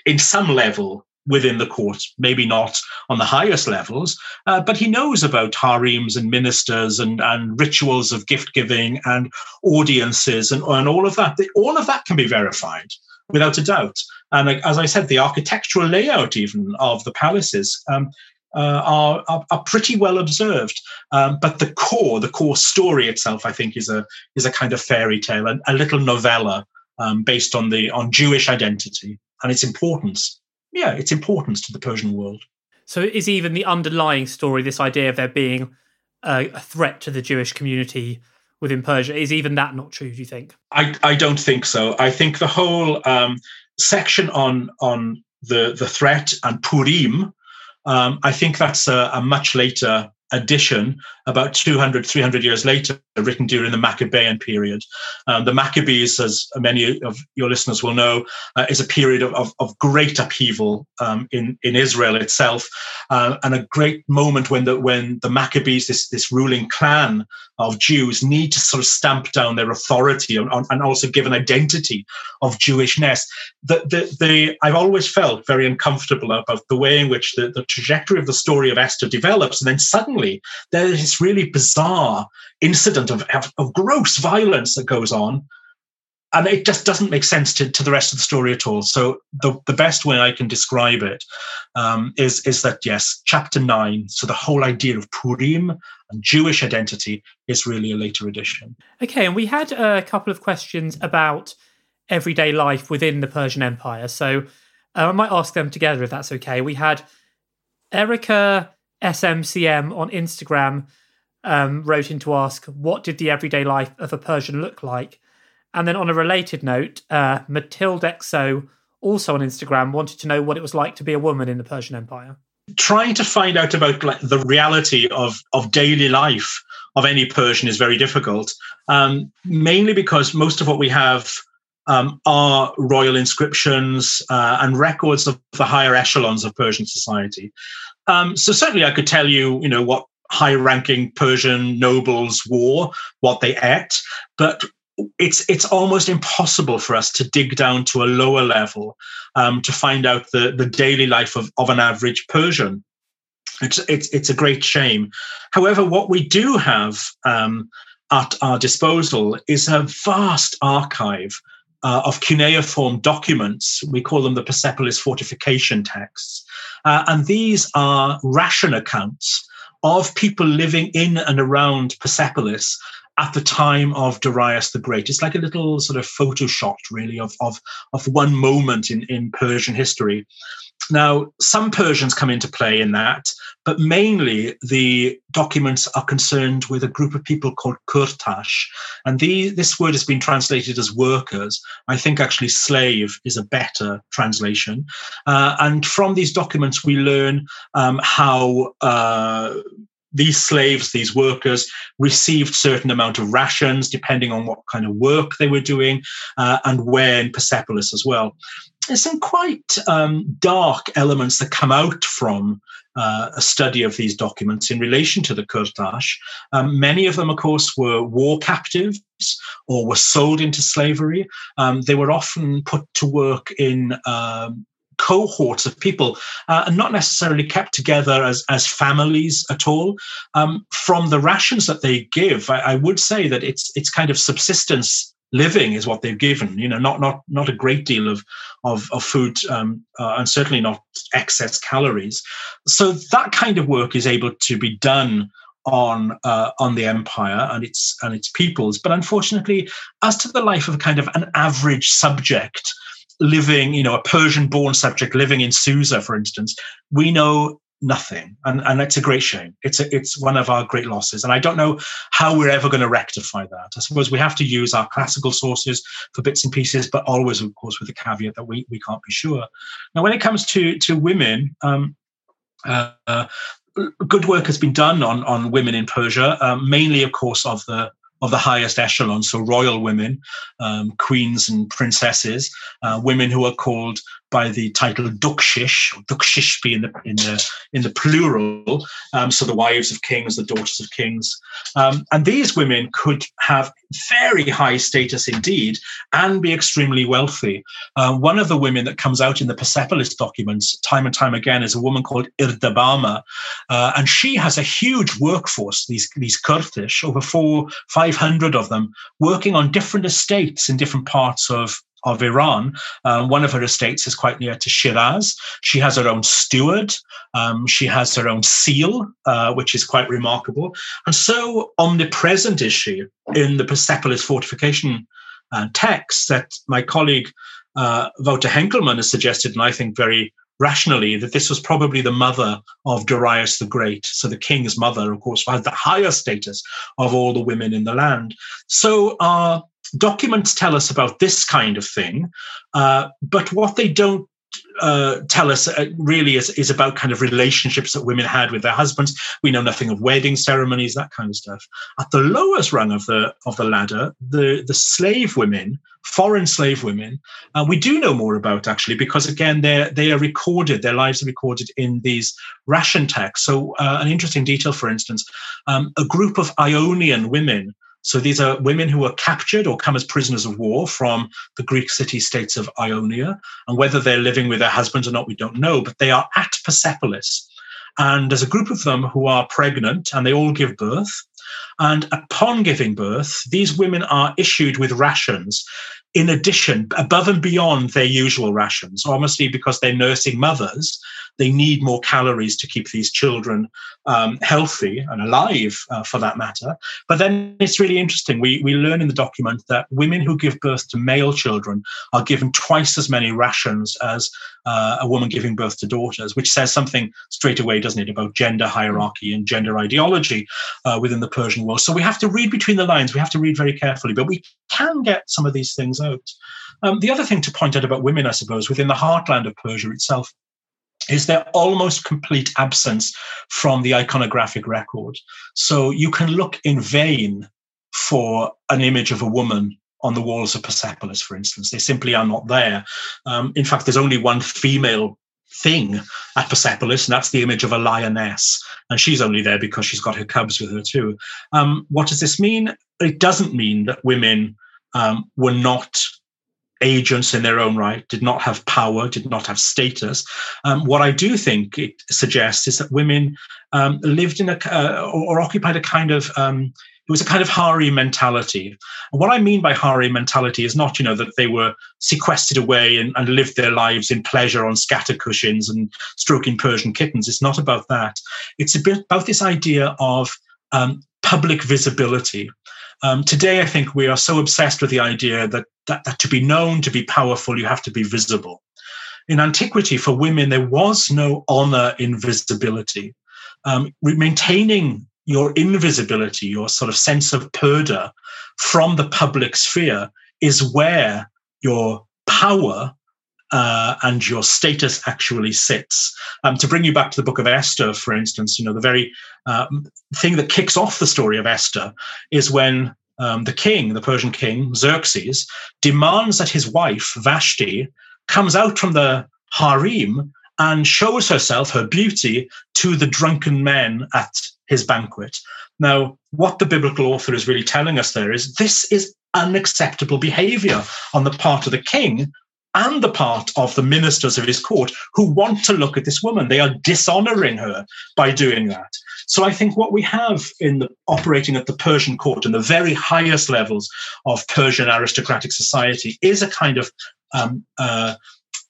S6: in some level within the court, maybe not on the highest levels, uh, but he knows about harems and ministers and, and rituals of gift giving and audiences and, and all of that. All of that can be verified without a doubt. And as I said, the architectural layout even of the palaces um, uh, are, are, are pretty well observed. Um, but the core, the core story itself, I think, is a is a kind of fairy tale, a, a little novella um, based on the on Jewish identity and its importance. Yeah, its importance to the Persian world.
S5: So, is even the underlying story this idea of there being a, a threat to the Jewish community within Persia? Is even that not true? Do you think?
S6: I, I don't think so. I think the whole um, section on on the the threat and Purim um, I think that's a, a, much later edition about 200, 300 years later, written during the Maccabean period. Um, the Maccabees, as many of your listeners will know, uh, is a period of, of, of great upheaval um, in, in Israel itself, uh, and a great moment when the, when the Maccabees, this, this ruling clan of Jews, need to sort of stamp down their authority and, and also give an identity of Jewishness. The, the, the, I've always felt very uncomfortable about the way in which the, the trajectory of the story of Esther develops, and then suddenly there is this really bizarre incident of, of, of gross violence that goes on and it just doesn't make sense to, to the rest of the story at all. So the, the best way I can describe it um, is is that yes, chapter nine. So the whole idea of Purim and Jewish identity is really a later addition.
S5: Okay, and we had a couple of questions about everyday life within the Persian Empire. So uh, I might ask them together if that's okay. We had Erica SMCM on Instagram um, wrote in to ask, what did the everyday life of a Persian look like? And then on a related note, uh, Matilde Exo, also on Instagram, wanted to know what it was like to be a woman in the Persian Empire.
S6: Trying to find out about like, the reality of, of daily life of any Persian is very difficult, um, mainly because most of what we have um, are royal inscriptions uh, and records of the higher echelons of Persian society. Um, so certainly, I could tell you, you know, what high-ranking Persian nobles wore, what they ate, but it's it's almost impossible for us to dig down to a lower level um, to find out the the daily life of, of an average Persian. It's it's it's a great shame. However, what we do have um, at our disposal is a vast archive uh, of cuneiform documents. We call them the Persepolis fortification texts. Uh, and these are ration accounts of people living in and around Persepolis at the time of Darius the Great. It's like a little sort of photoshop, really, of, of, of one moment in, in Persian history. Now, some Persians come into play in that, but mainly the documents are concerned with a group of people called Kurtash. And the, this word has been translated as workers. I think actually slave is a better translation. Uh, and from these documents, we learn um, how uh, these slaves, these workers, received certain amount of rations depending on what kind of work they were doing, uh, and where in Persepolis as well there's some quite um, dark elements that come out from uh, a study of these documents in relation to the Kurtash. Um, many of them, of course, were war captives or were sold into slavery. Um, they were often put to work in um, cohorts of people uh, and not necessarily kept together as, as families at all. Um, from the rations that they give, I, I, would say that it's it's kind of subsistence living is what they've given. You know, not not not a great deal of of, of food, um, uh, and certainly not excess calories. So that kind of work is able to be done on uh, on the empire and its and its peoples. But unfortunately, as to the life of kind of an average subject living, you know, a Persian-born subject living in Susa, for instance, we know nothing. And and it's a great shame. It's a, it's one of our great losses. And i don't know how we're ever going to rectify that. I suppose we have to use our classical sources for bits and pieces but always of course with the caveat that we we can't be sure. Now when it comes to to women um uh, good work has been done on on women in persia um, mainly of course of the of the highest echelon, so royal women, um, queens and princesses, uh, women who are called by the title Dukshish, or Dukshishpi in the in the in the plural. Um, so the wives of kings, the daughters of kings, um, and these women could have very high status indeed and be extremely wealthy. Uh, one of the women that comes out in the Persepolis documents time and time again is a woman called Irdabama, uh, and she has a huge workforce. These these Kurtash, over four five hundred of them, working on different estates in different parts of of Iran. Um, one of her estates is quite near to Shiraz. She has her own steward. Um, she has her own seal, uh, which is quite remarkable. And so omnipresent is she in the Persepolis fortification uh, text that my colleague uh, Wouter Henkelman has suggested, and I think very rationally, that this was probably the mother of Darius the Great. So the king's mother, of course, had the higher status of all the women in the land. So our documents tell us about this kind of thing, uh, but what they don't uh, tell us uh, really is, is about kind of relationships that women had with their husbands. We know nothing of wedding ceremonies, that kind of stuff. At the lowest rung of the of the ladder, the the slave women, foreign slave women, uh, we do know more about actually because again they they are recorded, their lives are recorded in these ration texts. So uh, an interesting detail, for instance, um, a group of Ionian women so these are women who were captured or come as prisoners of war from the Greek city states of Ionia. And whether they're living with their husbands or not, we don't know, but they are at Persepolis. And there's a group of them who are pregnant and they all give birth. And upon giving birth, these women are issued with rations in addition, above and beyond their usual rations. Obviously, because they're nursing mothers, they need more calories to keep these children um, healthy and alive, uh, for that matter. But then it's really interesting. We, we learn in the document that women who give birth to male children are given twice as many rations as uh, a woman giving birth to daughters, which says something straight away, doesn't it, about gender hierarchy and gender ideology uh, within the Persian world. So we have to read between the lines. We have to read very carefully, but we can get some of these things out. Um, the other thing to point out about women, I suppose, within the heartland of Persia itself, is their almost complete absence from the iconographic record. So you can look in vain for an image of a woman on the walls of Persepolis, for instance. They simply are not there. Um, in fact, there's only one female thing at Persepolis, and that's the image of a lioness. And she's only there because she's got her cubs with her, too. Um, what does this mean? It doesn't mean that women um, were not agents in their own right, did not have power, did not have status. Um, what I do think it suggests is that women um, lived in a uh, or, occupied a kind of um, it was a kind of harem mentality. And what I mean by harem mentality is not, you know, that they were sequestered away and, and lived their lives in pleasure on scatter cushions and stroking Persian kittens. It's not about that. It's about this idea of um, public visibility. Um, today, I think we are so obsessed with the idea that, that, that to be known, to be powerful, you have to be visible. In antiquity, for women, there was no honor in visibility. Um, maintaining your invisibility, your sort of sense of purdah from the public sphere is where your power uh, and your status actually sits. Um, to bring you back to the book of Esther, for instance, you know, the very uh, thing that kicks off the story of Esther is when um, the king, the Persian king, Xerxes, demands that his wife, Vashti, comes out from the harem and shows herself, her beauty, to the drunken men at his banquet. Now, what the biblical author is really telling us there is this is unacceptable behavior on the part of the king and the part of the ministers of his court who want to look at this woman. They are dishonoring her by doing that. So I think what we have in the, operating at the Persian court and the very highest levels of Persian aristocratic society is a kind of um, uh,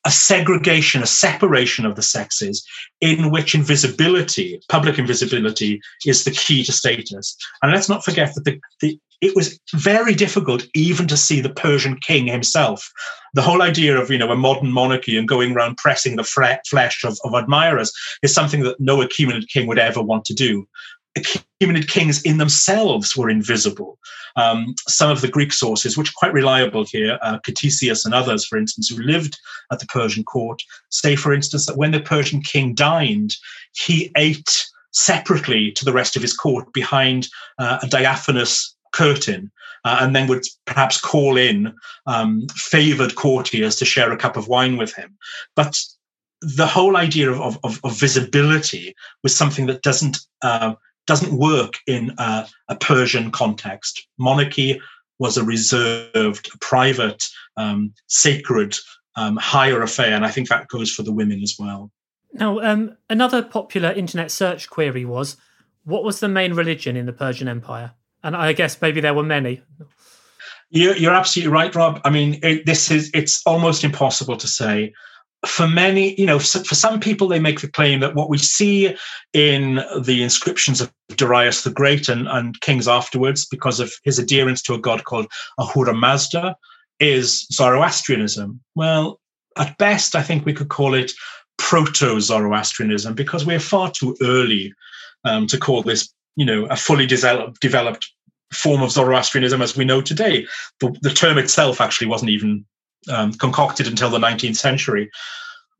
S6: a segregation, a separation of the sexes in which invisibility, public invisibility, is the key to status. And let's not forget that the, the, it was very difficult even to see the Persian king himself. The whole idea of you know a modern monarchy and going around pressing the flesh of, of admirers is something that no Achaemenid king would ever want to do. Achaemenid kings in themselves were invisible. Um, some of the Greek sources, which are quite reliable here, uh, Ctesias and others, for instance, who lived at the Persian court, say, for instance, that when the Persian king dined, he ate separately to the rest of his court behind uh, a diaphanous curtain. Uh, and then would perhaps call in um, favored courtiers to share a cup of wine with him. But the whole idea of, of, of visibility was something that doesn't uh, doesn't work in a, a, Persian context. Monarchy was a reserved, private, um, sacred, um, higher affair, and I think that goes for the women as well.
S5: Now, um, another popular internet search query was, "What was the main religion in the Persian Empire?" And I guess maybe there were many.
S6: You're, absolutely right, Rob. I mean, it, this is—it's almost impossible to say for many, you know, for some people, they make the claim that what we see in the inscriptions of Darius the Great and, and kings afterwards, because of his adherence to a god called Ahura Mazda, is Zoroastrianism. Well, at best, I think we could call it proto Zoroastrianism because we're far too early um, to call this, you know, a fully developed, developed form of Zoroastrianism as we know today. The, the term itself actually wasn't even um, concocted until the 19th century.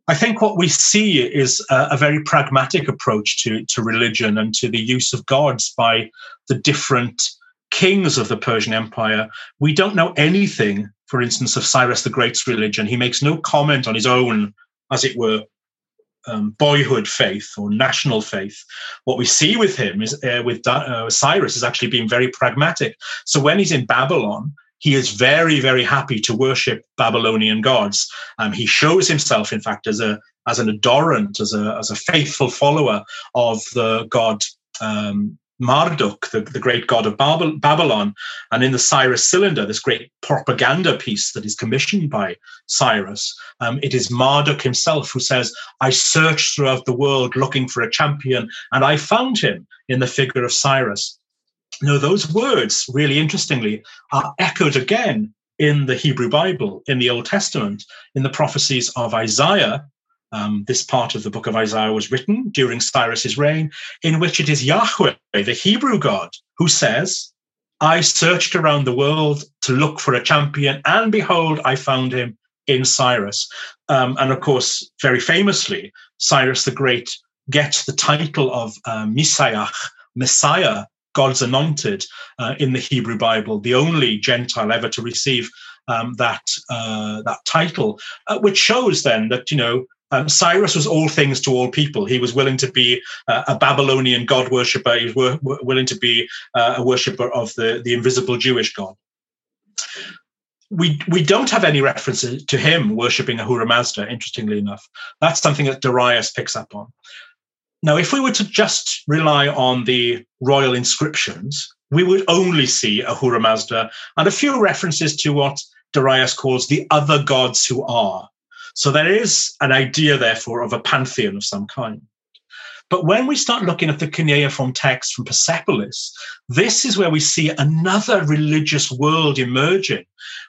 S6: I think what we see is a, a, very pragmatic approach to, to religion and to the use of gods by the different kings of the Persian Empire. We don't know anything, for instance, of Cyrus the Great's religion. He makes no comment on his own, as it were, um, boyhood faith or national faith. What we see with him is uh, with uh, Cyrus is actually being very pragmatic. So when he's in Babylon, he is very, very happy to worship Babylonian gods. Um, he shows himself, in fact, as a as an adorant, as a as a faithful follower of the god um, Marduk, the, the great god of Babylon. And in the Cyrus Cylinder, this great propaganda piece that is commissioned by Cyrus, um, it is Marduk himself who says, I searched throughout the world looking for a champion, and I found him in the figure of Cyrus. Now, those words, really interestingly, are echoed again in the Hebrew Bible, in the Old Testament, in the prophecies of Isaiah. Um, this part of the book of Isaiah was written during Cyrus's reign, in which it is Yahweh, the Hebrew God, who says, I searched around the world to look for a champion, and behold, I found him in Cyrus. Um, and of course, very famously, Cyrus the Great gets the title of uh, Messiah, Messiah, God's anointed uh, in the Hebrew Bible, the only Gentile ever to receive um, that uh, that title, uh, which shows then that you know um, Cyrus was all things to all people. He was willing to be uh, a Babylonian god worshipper. He was wor- willing to be uh, a worshipper of the the invisible Jewish God. We, we don't have any references to him worshipping Ahura Mazda, interestingly enough. That's something that Darius picks up on. Now, if we were to just rely on the royal inscriptions, we would only see Ahura Mazda and a few references to what Darius calls the other gods who are. So there is an idea, therefore, of a pantheon of some kind. But when we start looking at the cuneiform text from Persepolis, this is where we see another religious world emerging,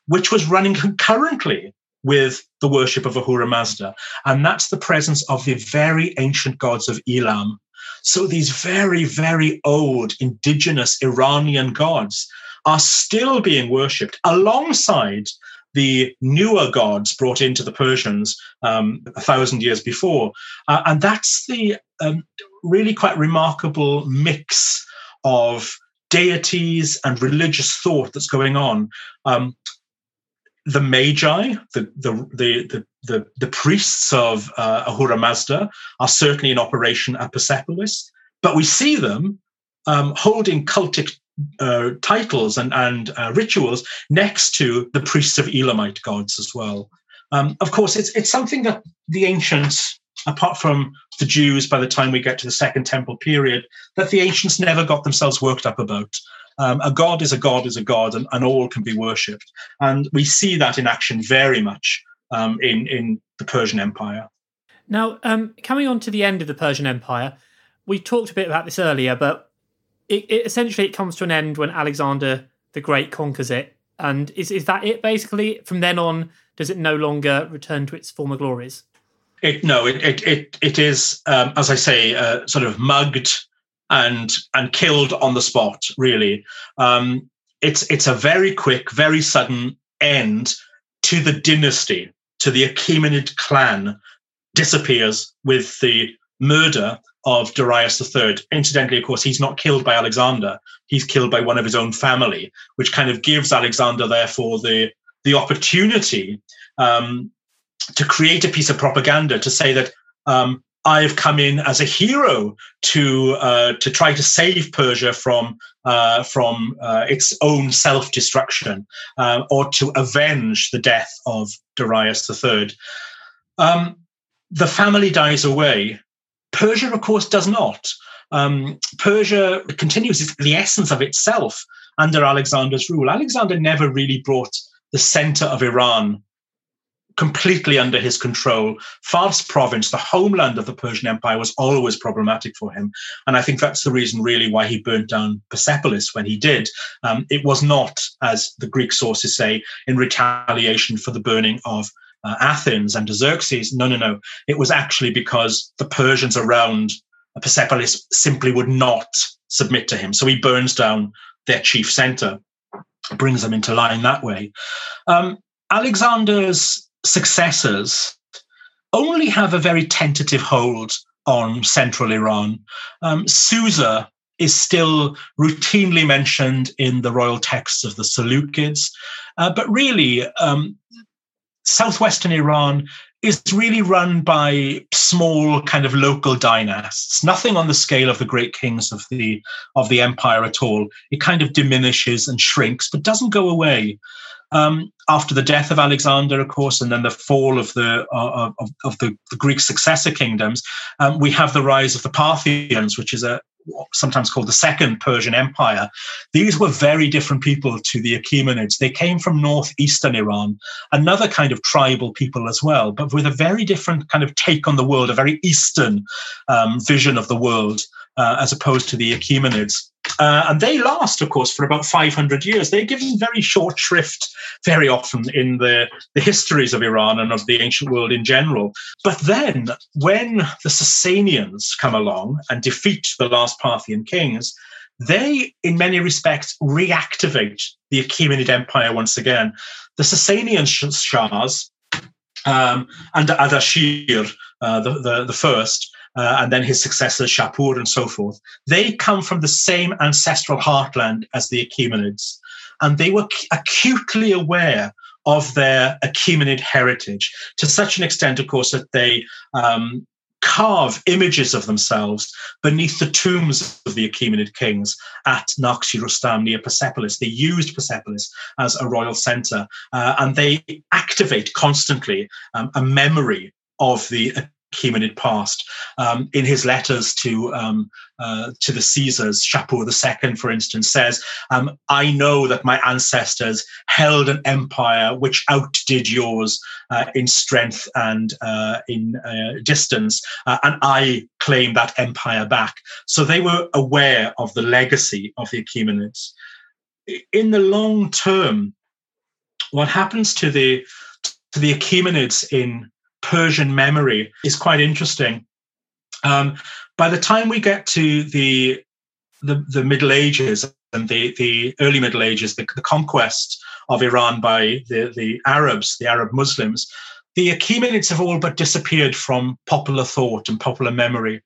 S6: which was running concurrently with the worship of Ahura Mazda. And that's the presence of the very ancient gods of Elam. So these very, very old indigenous Iranian gods are still being worshipped alongside the newer gods brought into the Persians um, a thousand years before. Uh, and that's the um, really quite remarkable mix of deities and religious thought that's going on. Um, the magi, the the the the, the, priests of uh, Ahura Mazda, are certainly in operation at Persepolis, but we see them um, holding cultic uh, titles and and uh, rituals next to the priests of Elamite gods as well. Um, of course, it's it's something that the ancients, apart from the Jews, by the time we get to the Second Temple period, that the ancients never got themselves worked up about. Um, a god is a god is a god, and, and all can be worshipped. And we see that in action very much um, in in the Persian Empire.
S5: Now, um, coming on to the end of the Persian Empire, we talked a bit about this earlier, but it, it essentially it comes to an end when Alexander the Great conquers it. And is is that it basically? From then on, does it no longer return to its former glories?
S6: It, no, it it it, it is um, as I say, uh, sort of mugged and and killed on the spot. Really, um, it's it's a very quick, very sudden end to the dynasty, to the Achaemenid clan, disappears with the murder of Darius III. Incidentally, of course, he's not killed by Alexander; he's killed by one of his own family, which kind of gives Alexander, therefore, the the opportunity um, to create a piece of propaganda to say that um, I've come in as a hero to uh, to try to save Persia from uh, from uh, its own self destruction uh, or to avenge the death of Darius III. Um, the family dies away. Persia, of course, does not. Um, Persia continues the essence of itself under Alexander's rule. Alexander never really brought the center of Iran completely under his control. Fars province, the homeland of the Persian Empire, was always problematic for him. And I think that's the reason, really, why he burnt down Persepolis when he did. Um, it was not, as the Greek sources say, in retaliation for the burning of uh, Athens and Xerxes. No, no, no. It was actually because the Persians around Persepolis simply would not submit to him. So he burns down their chief center, brings them into line that way. Um, Alexander's successors only have a very tentative hold on central Iran. Um, Susa is still routinely mentioned in the royal texts of the Seleucids, uh, but really, um, southwestern Iran is really run by small kind of local dynasts. Nothing on the scale of the great kings of the of the empire at all. It kind of diminishes and shrinks but doesn't go away. Um, after the death of Alexander, of course, and then the fall of the uh, of, of the, the, Greek successor kingdoms, um, we have the rise of the Parthians, which is a sometimes called the Second Persian Empire. These were very different people to the Achaemenids. They came from northeastern Iran, another kind of tribal people as well, but with a very different kind of take on the world, a very Eastern um, vision of the world, uh, as opposed to the Achaemenids. Uh, and they last, of course, for about 500 years. They're given very short shrift very often in the, the histories of Iran and of the ancient world in general. But then, when the Sasanians come along and defeat the last Parthian kings, they, in many respects, reactivate the Achaemenid Empire once again. The Sasanian Shahs um, and Ardashir, uh, the, the, the first, uh, and then his successors, Shapur and so forth, they come from the same ancestral heartland as the Achaemenids. And they were acutely aware of their Achaemenid heritage to such an extent, of course, that they um, carve images of themselves beneath the tombs of the Achaemenid kings at Naqsh Rustam near Persepolis. They used Persepolis as a royal center, uh, and they activate constantly um, a memory of the Achaemenid past. Um, in his letters to um, uh, to the Caesars, Shapur II, for instance, says, um, "I know that my ancestors held an empire which outdid yours uh, in strength and uh, in uh, distance, uh, and I claim that empire back." So they were aware of the legacy of the Achaemenids. In the long term, what happens to the to the Achaemenids in Persian memory is quite interesting. Um, by the time we get to the the, the Middle Ages and the, the early Middle Ages, the, the conquest of Iran by the, the Arabs, the Arab Muslims, the Achaemenids have all but disappeared from popular thought and popular memory.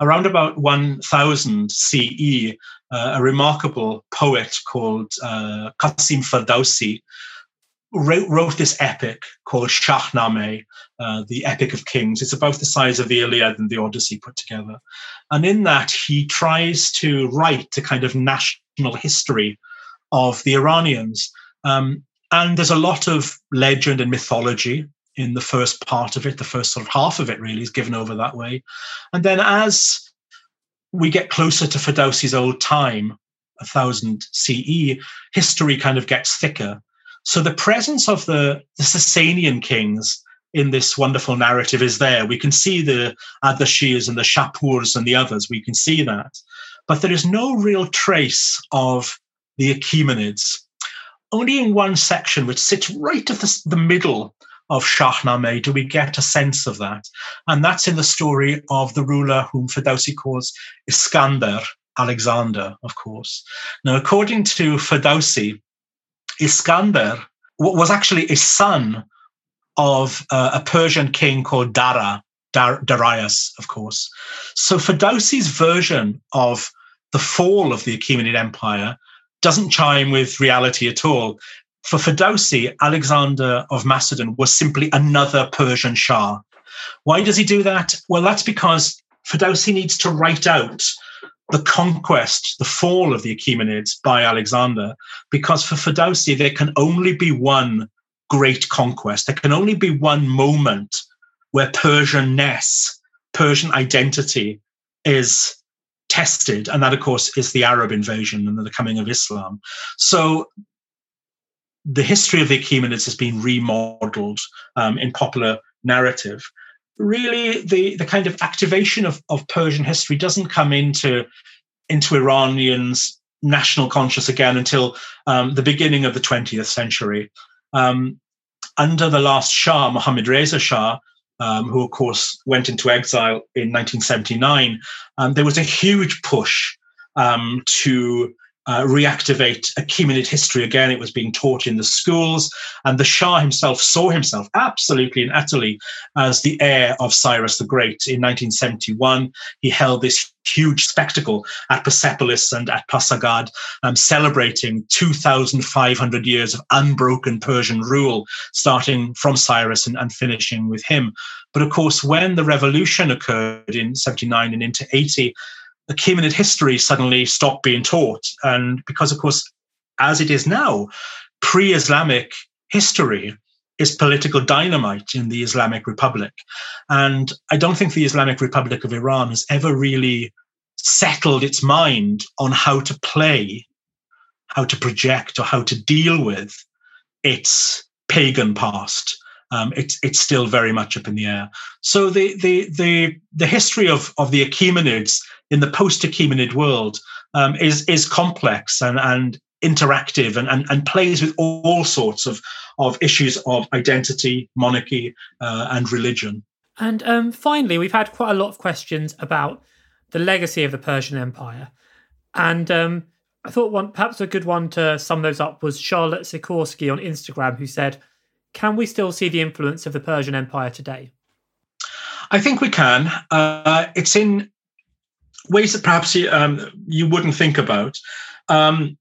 S6: Around about 1000 CE, uh, a remarkable poet called uh, Qasim Ferdowsi wrote, wrote this epic called Shahnameh, uh, the Epic of Kings. It's about the size of the Iliad and the Odyssey put together. And in that, he tries to write a kind of national history of the Iranians. Um, and there's a lot of legend and mythology in the first part of it. The first sort of half of it really is given over that way. And then as we get closer to Ferdowsi's old time, 1000 CE, history kind of gets thicker so the presence of the, the Sasanian kings in this wonderful narrative is there. We can see the Ardashirs and the Shapurs and the others. We can see that. But there is no real trace of the Achaemenids. Only in one section, which sits right at the, the middle of Shahnameh, do we get a sense of that. And that's in the story of the ruler whom Ferdowsi calls Iskander, Alexander, of course. Now, according to Ferdowsi, Iskander was actually a son of uh, a Persian king called Dara, Dar- Darius, of course. So Ferdowsi's version of the fall of the Achaemenid Empire doesn't chime with reality at all. For Ferdowsi, Alexander of Macedon was simply another Persian Shah. Why does he do that? Well, that's because Ferdowsi needs to write out the conquest, the fall of the Achaemenids by Alexander, because for Ferdowsi, there can only be one great conquest. There can only be one moment where Persianness, Persian identity is tested. And that, of course, is the Arab invasion and the coming of Islam. So the history of the Achaemenids has been remodeled um, in popular narrative really the, the kind of activation of, of Persian history doesn't come into, into Iranians' national conscious again until um, the beginning of the 20th century. Um, under the last Shah, Mohammad Reza Shah, um, who of course went into exile in 1979, um, there was a huge push um, to uh, reactivate Achaemenid history again. It was being taught in the schools, and the Shah himself saw himself absolutely and utterly as the heir of Cyrus the Great. In 1971, he held this huge spectacle at Persepolis and at Pasargad, um, celebrating 2,500 years of unbroken Persian rule, starting from Cyrus and, and finishing with him. But of course, when the revolution occurred in 79 and into 80, Achaemenid history suddenly stopped being taught. And because, of course, as it is now, pre Islamic history is political dynamite in the Islamic Republic. And I don't think the Islamic Republic of Iran has ever really settled its mind on how to play, how to project, or how to deal with its pagan past. Um, it's it's still very much up in the air. So the the the the history of of the Achaemenids in the post Achaemenid world um, is is complex and and interactive and, and, and plays with all sorts of, of issues of identity, monarchy, uh, and religion.
S5: And um, finally, we've had quite a lot of questions about the legacy of the Persian Empire. And um, I thought one perhaps a good one to sum those up was Charlotte Sikorsky on Instagram, who said, Can we still see the influence of the Persian Empire today?
S6: I think we can. Uh, it's in ways that perhaps you, um, you wouldn't think about. Um,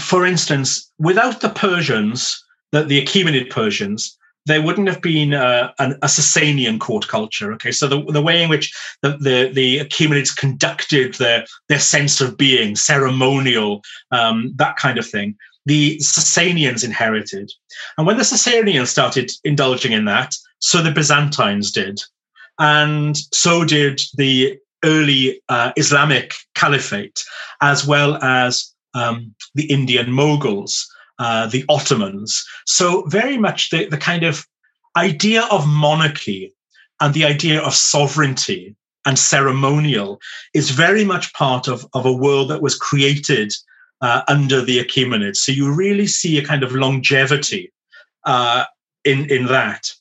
S6: for instance, without the Persians, the, the Achaemenid Persians, there wouldn't have been uh, a Sasanian court culture. Okay, so the, the way in which the, the, the Achaemenids conducted their, their sense of being, ceremonial, um, that kind of thing, the Sasanians inherited. And when the Sasanians started indulging in that, so the Byzantines did. And so did the early uh, Islamic caliphate, as well as um, the Indian Mughals, uh, the Ottomans. So, very much the, the kind of idea of monarchy and the idea of sovereignty and ceremonial is very much part of, of a world that was created uh, under the Achaemenids. So, you really see a kind of longevity uh, in, in that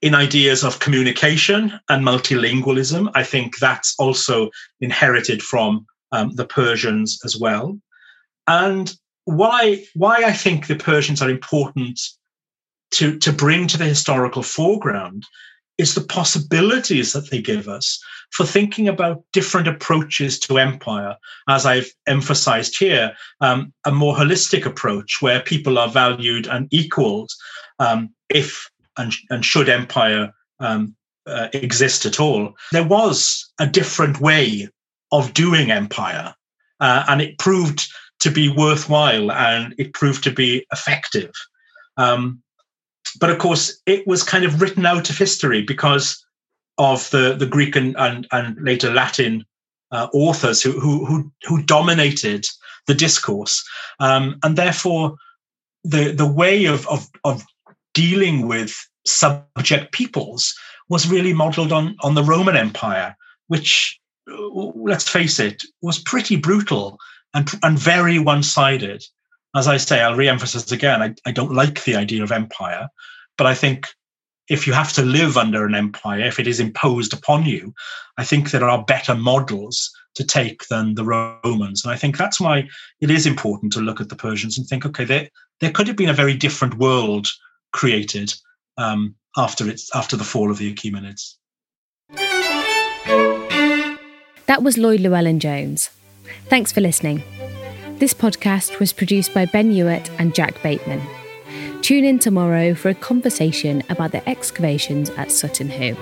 S6: in ideas of communication and multilingualism. I think that's also inherited from um, the Persians as well. And why why I think the Persians are important to, to bring to the historical foreground is the possibilities that they give us for thinking about different approaches to empire. As I've emphasized here, um, a more holistic approach where people are valued and equaled um, if and, and should empire um, uh, exist at all. There was a different way of doing empire, uh, and it proved to be worthwhile and it proved to be effective. Um, but of course, it was kind of written out of history because of the, the Greek and, and, and later Latin uh, authors who, who, who, who, dominated the discourse. Um, and therefore, the, the way of, of, of dealing with subject peoples was really modeled on, on the Roman Empire, which, let's face it, was pretty brutal and, and very one sided. As I say, I'll re emphasize again, I, I don't like the idea of empire, but I think if you have to live under an empire, if it is imposed upon you, I think there are better models to take than the Romans. And I think that's why it is important to look at the Persians and think, okay, there, there could have been a very different world created um, after it's after the fall of the Achaemenids.
S4: That was Lloyd Llewellyn Jones. Thanks for listening. This podcast was produced by Ben Hewitt and Jack Bateman. Tune in tomorrow for a conversation about the excavations at Sutton Hoo.